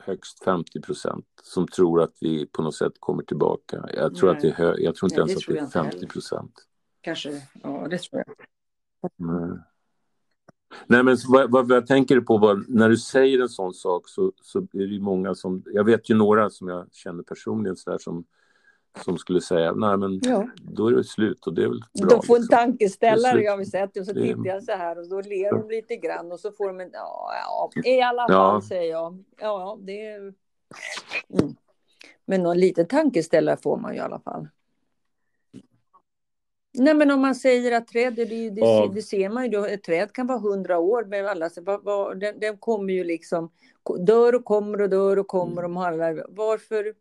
högst 50 procent som tror att vi på något sätt kommer tillbaka. Jag tror, att det är hö- jag tror inte Nej, ens att det är 50 procent. Kanske, ja det tror jag. Nej. Nej, men vad, vad, jag tänker på var, när du säger en sån sak så, så är det många som, jag vet ju några som jag känner personligen så där, som, som skulle säga, nej men ja. då är det slut och det är väl bra. De får en liksom. tankeställare, jag har sett det, och så tittar jag så här och då ler de lite grann och så får de en, ja, ja i alla fall ja. säger jag. Ja, det är... Mm. Men någon liten tankeställare får man ju i alla fall. Nej, men om man säger att träd, det, det, det, det ser man ju, då, ett träd kan vara hundra år, men alla, vad, vad, den, den kommer ju liksom, dör och kommer och dör och kommer mm. och alla, varför?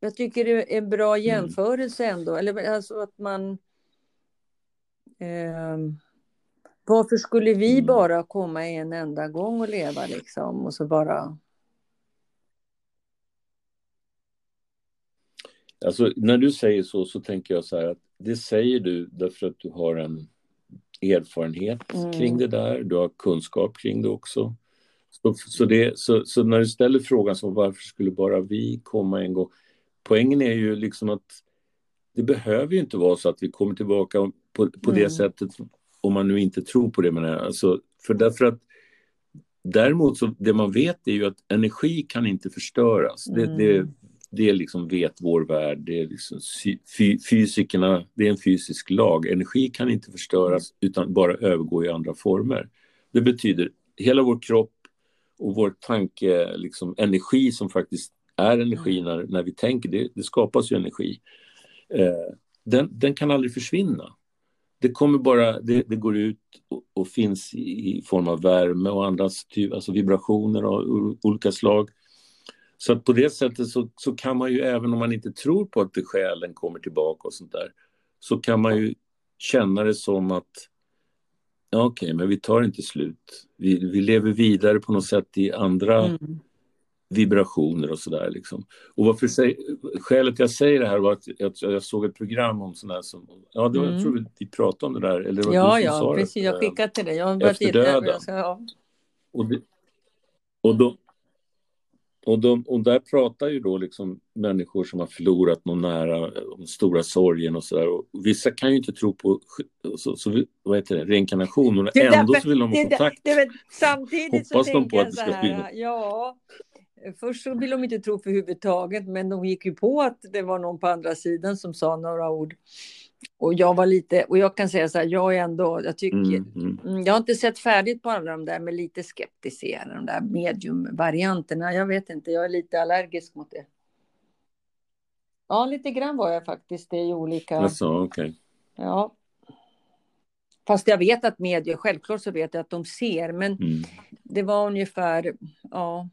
Jag tycker det är en bra mm. jämförelse ändå, eller alltså att man... Eh, varför skulle vi mm. bara komma en enda gång och leva liksom och så bara Alltså, när du säger så, så tänker jag så här att det säger du därför att du har en erfarenhet mm. kring det där, du har kunskap kring det också. Så, så, det, så, så, när du ställer frågan så varför skulle bara vi komma en gång? Poängen är ju liksom att det behöver ju inte vara så att vi kommer tillbaka på, på mm. det sättet om man nu inte tror på det. Men alltså, för därför att Däremot så det man vet är ju att energi kan inte förstöras. Mm. Det, det, det liksom vet vår värld, det är liksom fy, fysikerna, det är en fysisk lag. Energi kan inte förstöras utan bara övergå i andra former. Det betyder hela vår kropp och vår tanke, liksom energi som faktiskt är energi när, när vi tänker, det, det skapas ju energi. Eh, den, den kan aldrig försvinna. Det kommer bara, det, det går ut och, och, finns i, i form av värme och andra typ, alltså vibrationer av olika slag. Så att på det sättet så, så kan man ju även om man inte tror på att själen kommer tillbaka och sånt där så kan man ju känna det som att ja, okej, okay, men vi tar inte slut. Vi, vi lever vidare på något sätt i andra mm. Vibrationer och sådär. Liksom. Och varför säg, skälet jag säger det här var att jag, jag såg ett program om sådana här som, ja, det var, mm. jag tror vi pratade om det där. Eller det ja, ja, precis, det, jag skickade till dig. Jag efter döden. Ja. Och, det, och då, och, de, och där pratar ju då liksom människor som har förlorat någon nära, om stora sorgen och sådär. Vissa kan ju inte tro på så, så, vad heter det, reinkarnation, och ändå så vill de ha kontakt. Det, det, samtidigt Hoppas så de på att det ska här, ja, Först så vill de inte tro för huvudtaget, men de gick ju på att det var någon på andra sidan som sa några ord. Och jag var lite, och jag kan säga så här, jag är ändå, jag tycker, mm, mm. mm jag har inte sett färdigt på alla de där, men lite skeptisk är de där mediumvarianterna. Jag vet inte, jag är lite allergisk mot det. Ja, lite grann var jag faktiskt det i olika... Alltså, okay. Ja. Fast jag vet att medier, självklart så vet jag att de ser, men mm. det var ungefär, ja,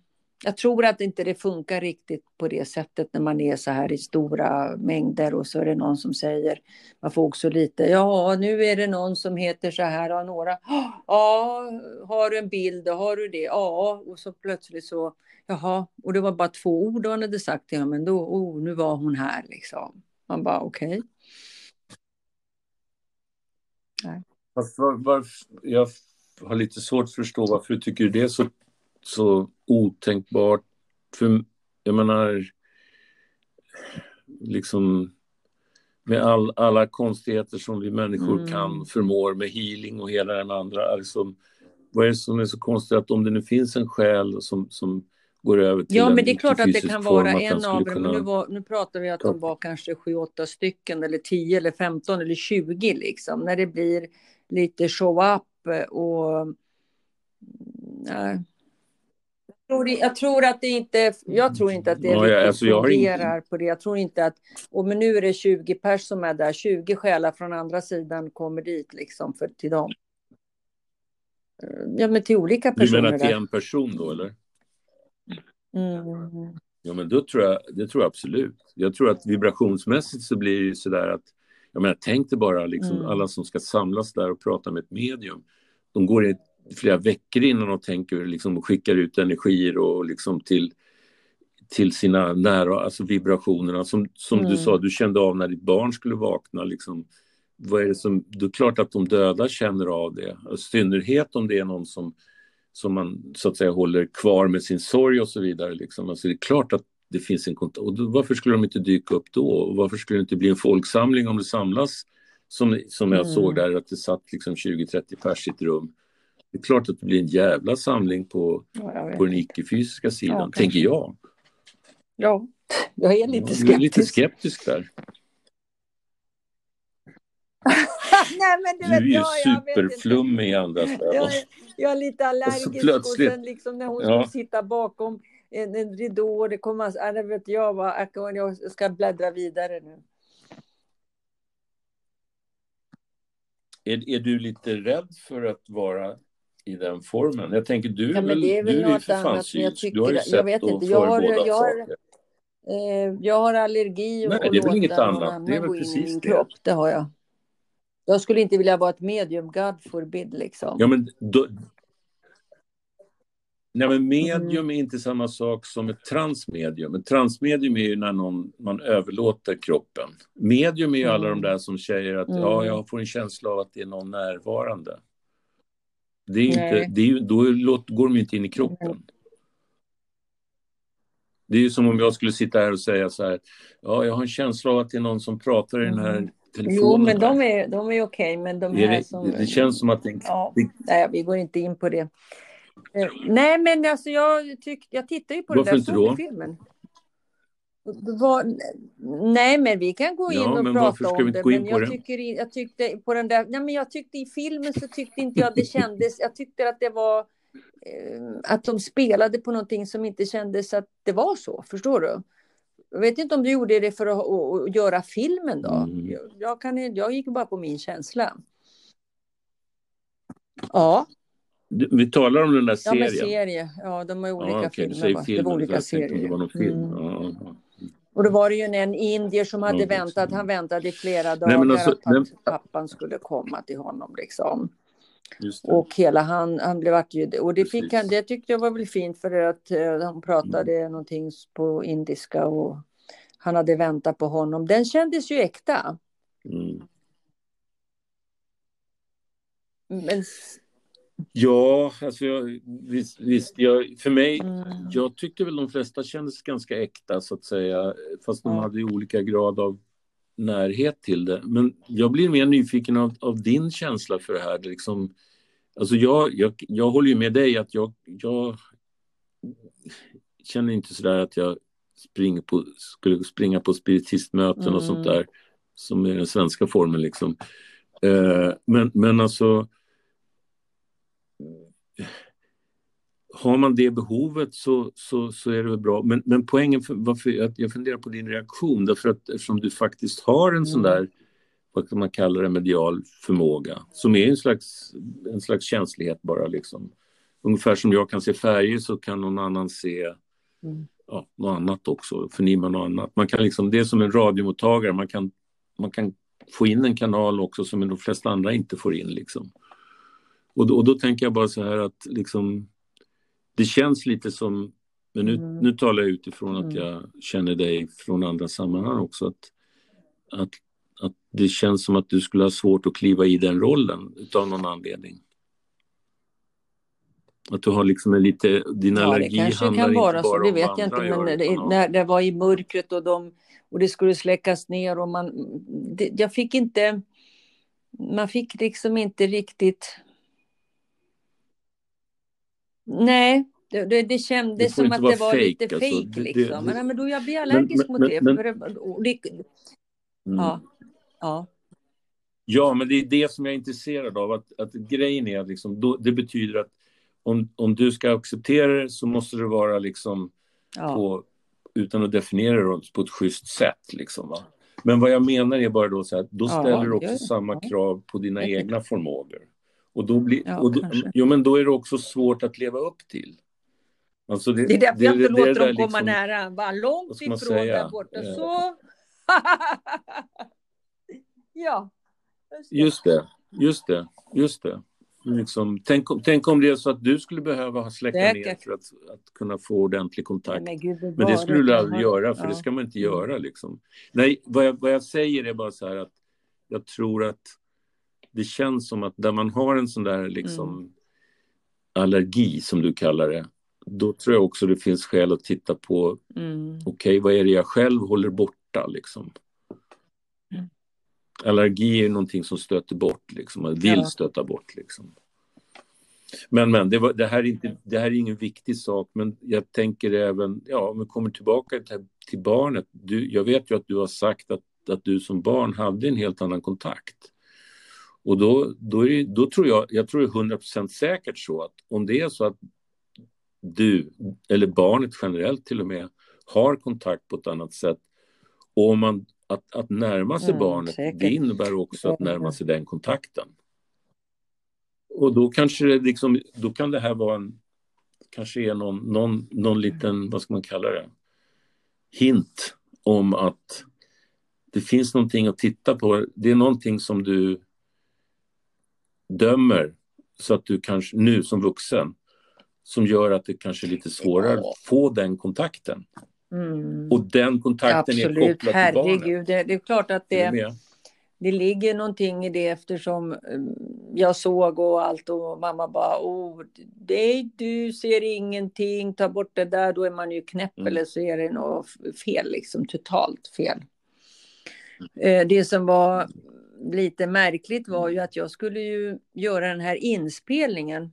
jag tror att inte det funkar riktigt på det sättet när man är så här i stora mängder och så är det någon som säger, man får också lite, ja nu är det någon som heter så här, ja några, ja har du en bild, har du det, ja och så plötsligt så, jaha, och det var bara två ord han hade sagt till honom, men då, oh, nu var hon här liksom. Man bara okej. Okay. Jag har lite svårt att förstå varför du tycker det är så så otänkbart. För jag menar, liksom med all, alla konstigheter som vi människor mm. kan förmår med healing och hela den andra. Alltså, vad är det som är så konstigt att om det nu finns en själ som, som går över till Ja, men det är klart att det kan vara en av dem. Nu, nu pratar vi att de var kanske sju, åtta stycken eller tio eller femton eller tjugo liksom. När det blir lite show up och... Nej tror, jag tror att det inte, jag tror inte att det Ja, alltså, jag ingen- fungerar på det. Jag tror inte att, och men nu är det 20 pers som är där, 20 själar från andra sidan kommer dit liksom för, till dem. Eh, Ja, men till olika Du personer menar till där. en person då, eller? Mm. Ja, men då tror jag, det tror jag absolut. Jag tror att vibrationsmässigt så blir det ju sådär att, jag menar, tänk dig bara liksom Mm. alla som ska samlas där och prata med ett medium. De går i flera veckor innan de tänker liksom och skickar ut energier och liksom till, till sina nära, alltså vibrationerna. Som, som du Mm. sa, du kände av när ditt barn skulle vakna. Liksom, vad är det som, det är klart att de döda känner av det. I synnerhet om det är någon som, som man så att säga håller kvar med sin sorg och så vidare. Liksom. Alltså det är klart att det finns en kontakt. Och då, varför skulle de inte dyka upp då? Och varför skulle det inte bli en folksamling om det samlas? Som, som jag Mm. såg där, att det satt liksom 20-30 pers i ett rum. Det är klart att det blir en jävla samling på, Ja, vet. på den icke-fysiska sidan, Ja, tänker jag. ja, jag är lite Jag är skeptisk. lite skeptisk där. Nej, men Du är ju jag, jag vet inte. superflummig i andras ögon. Jag, är- jag är lite allergisk och, plötsligt- sen liksom när hon Ja. skulle sitta bakom en, en ridå och det kom massa, ja, det vet jag vad, jag ska bläddra vidare nu. Är, är du lite rädd för att vara i den formen? Jag tänker, du, Ja, men det är väl du är för fan jag synsk. Du har ju tycker- sett jag vet och inte, jag har- jag har-. Eh, jag har allergi och, Nej, det är väl inget annat. Det är väl precis det. kropp. Det har jag. Jag skulle inte vilja vara ett medium, God forbid liksom. Ja, men då... Nej, men Mm. medium är inte samma sak som ett transmedium. Ett transmedium är ju när någon, man överlåter kroppen. Medium är ju alla Mm. de där som säger att Mm. ja, jag får en känsla av att det är någon närvarande. Det är inte, det är då går de inte in i kroppen. Det är ju som om jag skulle sitta här och säga så här, ja, jag har en känsla av att det är någon som pratar i den här Mm. telefonen. Jo, men de är, de är okej, men de Är här det, som... det känns som att det, Ja, nej, vi går inte in på det. Eh, nej, men alltså jag, tyck, jag tittar ju på Varför den inte där då? såg du filmen. Var, nej, men vi kan gå in Ja, och prata om det. Men jag, tycker, jag tyckte på den där, nej, men jag tyckte i filmen så tyckte inte jag det kändes, jag tyckte att det var eh, att de spelade på någonting som inte kändes att det var så, förstår du? Jag vet inte om du gjorde det för att, att, att göra filmen då. Mm. Jag, kan, jag gick bara på min känsla. Ja, vi talar om den där ja serien. men serie. Ja, de har olika Ja, du filmer. filmen, det var olika serier. Det var någon film. Mm. Ja, ja. Och då var det ju en, indier som hade det- väntat. Han väntade i flera dagar Nej, alltså, att, men- pappan skulle komma till honom. Liksom. Och hela han, han blev ju, och det, fick han, det tyckte jag var väl fint för att eh, han pratade Mm. någonting på indiska och han hade väntat på honom. Den kändes ju äkta. Mm. Men, Ja, alltså jag, visst, visst jag, för mig, mm, jag tyckte väl de flesta kändes ganska äkta så att säga, fast de Ja. hade olika grad av närhet till det. Men jag blir mer nyfiken av, av din känsla för det här. Det Liksom, alltså jag, jag, jag håller ju med dig att jag, jag känner inte sådär att jag springer på, skulle springa på spiritistmöten och Mm. sånt där, som är den svenska formen liksom. Eh, men, men alltså har man det behovet så, så, så är det väl bra. Men, men poängen, för, varför jag funderar på din reaktion, därför att eftersom du faktiskt har en sån Mm. där, vad kan man kalla det, medial förmåga, som är en slags, en slags känslighet bara liksom. Ungefär som jag kan se färger så kan någon annan se Mm. ja, något annat också, förnimma något annat. Man kan liksom, det är som en radiomottagare, man kan, man kan få in en kanal också som de flesta andra inte får in. Liksom. Och, då, och då tänker jag bara så här att liksom, det känns lite som, men nu, Mm. nu talar jag utifrån att Mm. jag känner dig från andra sammanhang också, att, att, att det känns som att du skulle ha svårt att kliva i den rollen utav någon anledning. Att du har liksom en lite, din ja, det allergi handlar kan inte vara så, bara det vet jag inte. Men det, om- när det var i mörkret och, de, och det skulle släckas ner och man... Det, jag fick inte... Man fick liksom inte riktigt... Nej, det, det, det kändes som att det var fake, lite alltså. fejk det- liksom. men, men då jag blir allergisk men- mot men- det. men- Mm. ja, ja. Ja, men det är det som jag är intresserad av. Att, att grejen är att liksom, då, det betyder att om, om du ska acceptera det så måste det vara liksom ja. på, utan att definiera det på ett schysst sätt. Liksom, va? Men vad jag menar är bara då så att då ställer ja, du också samma krav på dina egna förmågor. Och då, blir, ja, och då, jo, men då är det också svårt att leva upp till. Alltså det, det är därför det, jag inte det, låter dem komma liksom, nära. Bara långt ifrån säga? där borta. Eh. Så. ja. Just det. Just det. Just det. Liksom, tänk, tänk om det är så att du skulle behöva släcka Säkert. ner för att, att kunna få ordentlig kontakt. Men, Gud, det men det skulle du aldrig göra, för ja. det ska man inte göra. Liksom. Nej, vad jag, vad jag säger är bara så här att jag tror att det känns som att där man har en sån där liksom mm. allergi, som du kallar det, då tror jag också det finns skäl att titta på, mm. okej, okay, vad är det jag själv håller borta liksom? Mm. Allergi är någonting som stöter bort, liksom, man vill ja. stöta bort. Liksom. Men, men det, var, det, här är inte, det här är ingen viktig sak, men jag tänker även, ja, om vi kommer tillbaka till, till barnet. Du, jag vet ju att du har sagt att, att du som barn hade en helt annan kontakt. Och då, då, är, då tror jag, jag tror det är 100% säkert så att om det är så att du, eller barnet generellt till och med, har kontakt på ett annat sätt. Och om man, att, att närma sig mm, barnet, säkert. det innebär också att närma sig den kontakten. Och då kanske det liksom, då kan det här vara en, kanske är någon, någon, någon liten, vad ska man kalla det, hint om att det finns någonting att titta på. Det är någonting som du dömer så att du kanske nu som vuxen som gör att det kanske är lite svårare att få den kontakten. Mm. Och den kontakten Absolut. är kopplad Herregud, till barnet. Det, det är klart att det, det, ligger någonting i det eftersom mm, jag såg och allt och mamma bara oh, det, du ser ingenting, ta bort det där, då är man ju knäpp mm. eller så är det något fel, liksom totalt fel. Mm. Det som var lite märkligt var ju att jag skulle ju göra den här inspelningen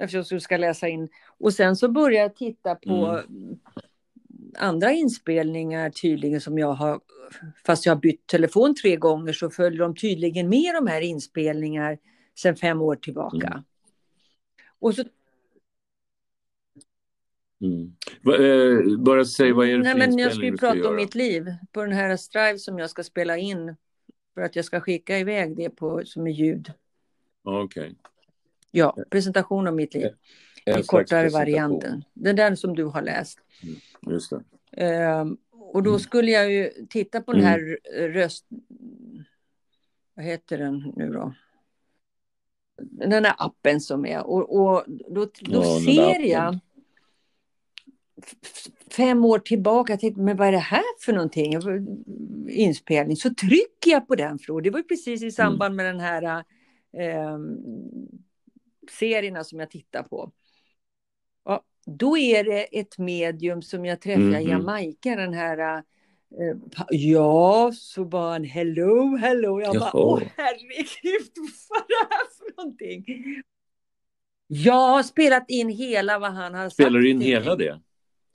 eftersom du ska läsa in. Och sen så började jag titta på mm. andra inspelningar tydligen som jag har, fast jag har bytt telefon tre gånger så följer de tydligen med de här inspelningar sedan fem år tillbaka. Mm. Och så Mm. Eh, bara säg vad är det Nej, för men Jag ska ju prata om mitt liv på den här Strive som jag ska spela in för att jag ska skicka iväg det på, som är ljud. Okej. Okay. Ja, presentation av mitt liv. En I kortare varianten. Den där som du har läst. Mm, just det. Ehm, och då mm. skulle jag ju titta på den mm. här röst... Vad heter den nu då? Den här appen som är. Och, och då, då ja, ser jag fem år tillbaka, jag tänkte, men vad är det här för någonting? Inspelning. Så trycker jag på den, Flo. Det var precis i samband med den här eh, serierna som jag tittar på. Ja, då är det ett medium som jag träffade mm i Jamaica, den här eh, Ja, så var han hello, hello. Jag bara, åh herregud, vad är det här för någonting? Jag har spelat in hela vad han har sagt. Spelar du in hela det?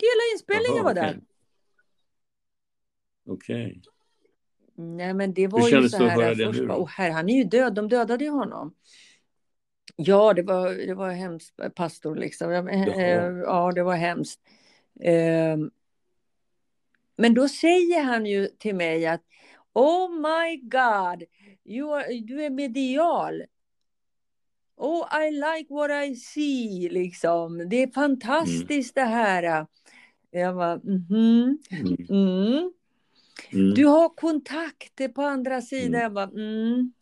Hela inspelningen Aha, var där. Okej. Okay. Nej, men det var Hur ju så här. Först, åh, här, han är ju död, de dödade ju honom. Ja, det var, det var hemskt, pastor liksom. Ja, ja det var hemskt. Ehm, men då säger han ju till mig att Oh my God, you are, du är medial. Oh, I like what I see, liksom. Det är fantastiskt mm. det här. Jag var, mm -hmm. mm. Mm. Du har kontakter på andra sidan. Mm. Jag bara, mm.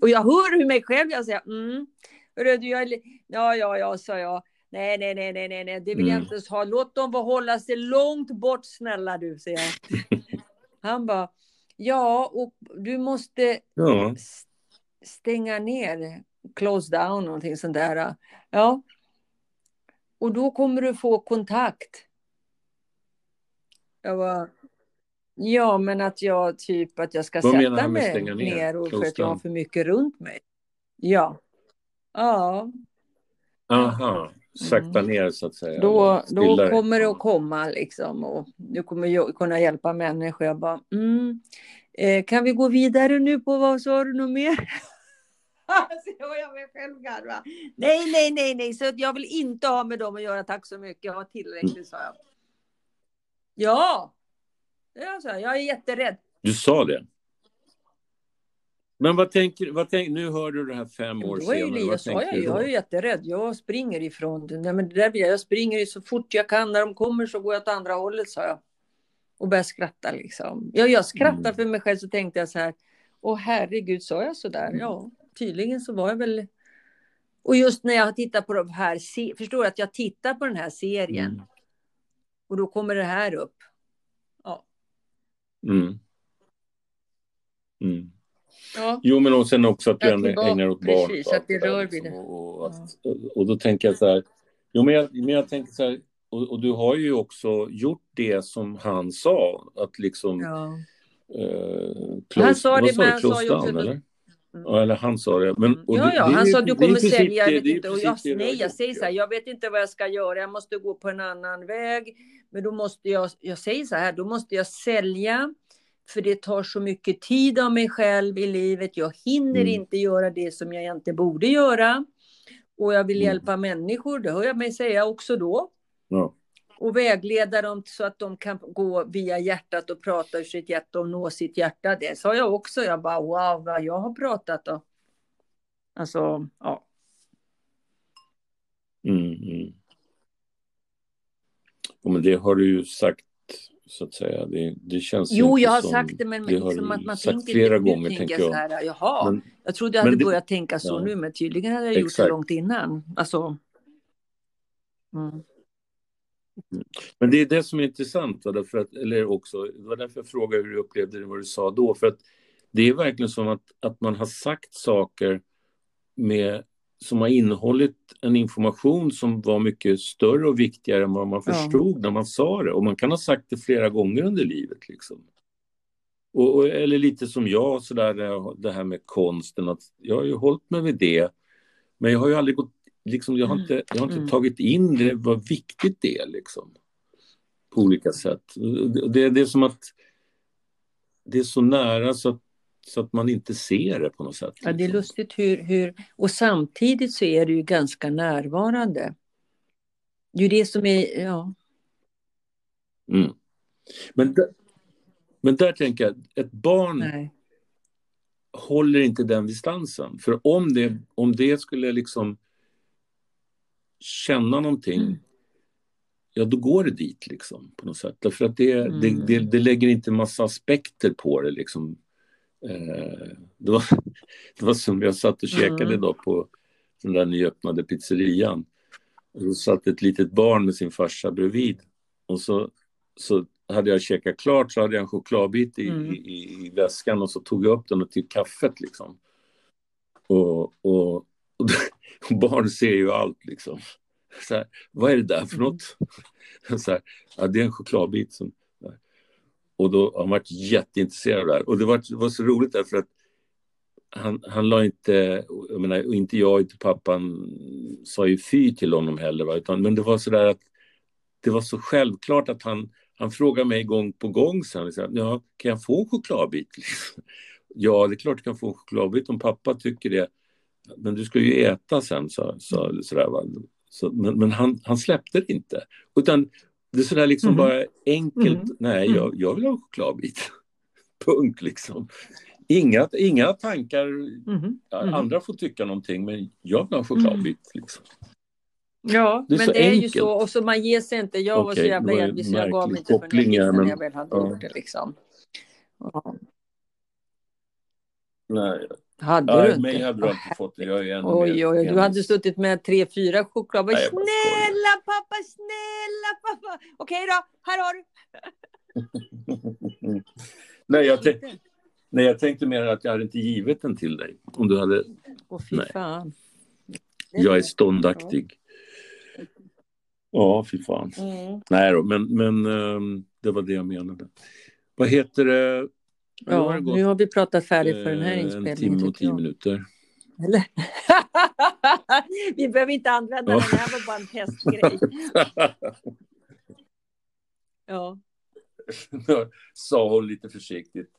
Och jag hör hur mig själv, jag säger mm. du, jag, ja, ja, ja, sa jag. Nej, nej, nej, nej, nej, det vill mm. jag inte ha. Låt dem hålla sig långt bort, snälla du, säger jag. Han bara, ja, och du måste ja. stänga ner, close down, någonting sånt där. Ja. Och då kommer du få kontakt. Jag bara, Ja, men att jag typ att jag ska Vad sätta mig ner, ner och för att jag har för mycket runt mig. Ja. Ja. Aha, sakta mm. ner så att säga. Då, då kommer det att komma liksom och du kommer kunna hjälpa människor. Jag bara, mm. eh, kan vi gå vidare nu på vad sa du något mer? så jag mig själv garva. Nej, nej, nej, nej, så jag vill inte ha med dem att göra. Tack så mycket, jag har tillräckligt, sa jag. Ja, det är så. Jag är jätterädd. Du sa det? Men vad tänker, vad tänker nu hör du det här fem år senare. Jag, sa jag, jag är jätterädd. Jag springer ifrån det. Nej, men det där, jag springer så fort jag kan. När de kommer så går jag åt andra hållet, sa jag. Och började skratta liksom. Ja, jag skrattade mm. för mig själv så tänkte jag så här. Åh herregud, sa jag så där? Mm. Ja, tydligen så var jag väl... Och just när jag tittar på de här, förstår du att jag tittar på den här serien. Mm. Och då kommer det här upp. Ja. Mm. Mm. Ja. Jo, men och sen också att du ändå ägnar åt barn. Precis, att det rör vid det. Och, och, ja. och, då tänker jag så här, jo, men jag, men jag tänker så här, och, och, du har ju också gjort det som han sa, att liksom... Ja. Eh, close, han sa det, men han sa ju också... Down. Ja, eller han sa det. Men, ja, det, ja, han sa att du kommer sälja, jag vet inte. Och jag, nej, jag säger så här, jag vet inte vad jag ska göra, jag måste gå på en annan väg. Men då måste jag, jag säger så här, då måste jag sälja för det tar så mycket tid av mig själv i livet. Jag hinner mm. inte göra det som jag egentligen borde göra. Och jag vill mm. hjälpa människor, det hör jag mig säga också då. Ja. Och vägleda dem så att de kan gå via hjärtat och prata ur sitt hjärta och nå sitt hjärta. Det sa jag också. Jag bara wow, vad jag har pratat då. Alltså, ja. Mm, mm. men det har du ju sagt så att säga. Det, det känns jo, jag har som, sagt det, men det liksom att man tänker flera inte, gånger, tänker jag. Så här, jaha, men, jag trodde jag hade det, börjat tänka så ja, nu, men tydligen hade jag exakt. gjort det långt innan. Alltså, mm. Men det är det som är intressant, va? Därför att, eller också, det var därför jag frågade hur du upplevde det, vad du sa då, för att det är verkligen som att, att man har sagt saker med som har innehållit en information som var mycket större och viktigare än vad man förstod ja. när man sa det. Och man kan ha sagt det flera gånger under livet. Liksom. Och, och, eller lite som jag, så där, det här med konsten. Att jag har ju hållit mig vid det. Men jag har ju aldrig gått, liksom, jag har inte, jag har inte mm. tagit in det, vad viktigt det är. Liksom, på olika sätt. Det, det är som att det är så nära så att så att man inte ser det på något sätt. Ja, det är liksom. lustigt hur, hur... Och samtidigt så är det ju ganska närvarande. Det är ju det som är... Ja. Mm. Men, där, men där tänker jag, ett barn Nej. håller inte den distansen. För om det, om det skulle liksom känna någonting mm. ja då går det dit liksom på något sätt. Därför att det, mm. det, det, det, lägger inte massa aspekter på det liksom. Eh, det, var, det var som jag satt och käkade mm. då på den där nyöppnade pizzerian. Och då satt ett litet barn med sin farsa bredvid. Och så, så hade jag käkat klart så hade jag en chokladbit i, mm. i, i, väskan och så tog jag upp den och till kaffet liksom. Och, och, och barn ser ju allt liksom. Så här, vad är det där för mm. något? Så här, ja, det är en chokladbit som och då har han varit jätteintresserad av det här. Och det var, det var så roligt därför att han, han la inte, jag menar, inte jag, inte pappan sa ju fy till honom heller. Va? Utan, men det var så där att det var så självklart att han, han frågade mig gång på gång sen, liksom, ja, kan jag få en chokladbit? ja, det är klart du kan få en chokladbit om pappa tycker det. Men du ska ju äta sen, så, så, så där? Så, men, men han, han släppte det inte. Utan det är sådär liksom mm. bara enkelt. Mm. Nej, jag, mm. jag vill ha en chokladbit. Punkt liksom. Inga, inga tankar. Mm. Andra får tycka någonting, men jag vill ha en chokladbit. Liksom. Ja, det men det är enkelt. ju så. Och så man ger sig inte. Jag var så jävla envis så jag gav mig inte förrän när jag väl hade ja. gjort det. Liksom. Ja. Nej, hade ja, du inte? Mig hade du inte fått det. Jag är ännu oj, oj, oj, du hade suttit med tre, fyra choklad. Nej, snälla pappa, snälla pappa. Okej då, här har du. nej, jag nej, jag tänkte mer att jag hade inte givit den till dig. Om du hade... Åh, fy nej. fan. Jag är ståndaktig. Ja, fy fan. Mm. Nej då, men, men um, det var det jag menade. Vad heter det? Ja, nu har, nu har vi pratat färdigt för den här eh, inspelningen. En timme och tio minuter. Eller? vi behöver inte använda ja. den, här var bara en testgrej. ja. Sa hon lite försiktigt.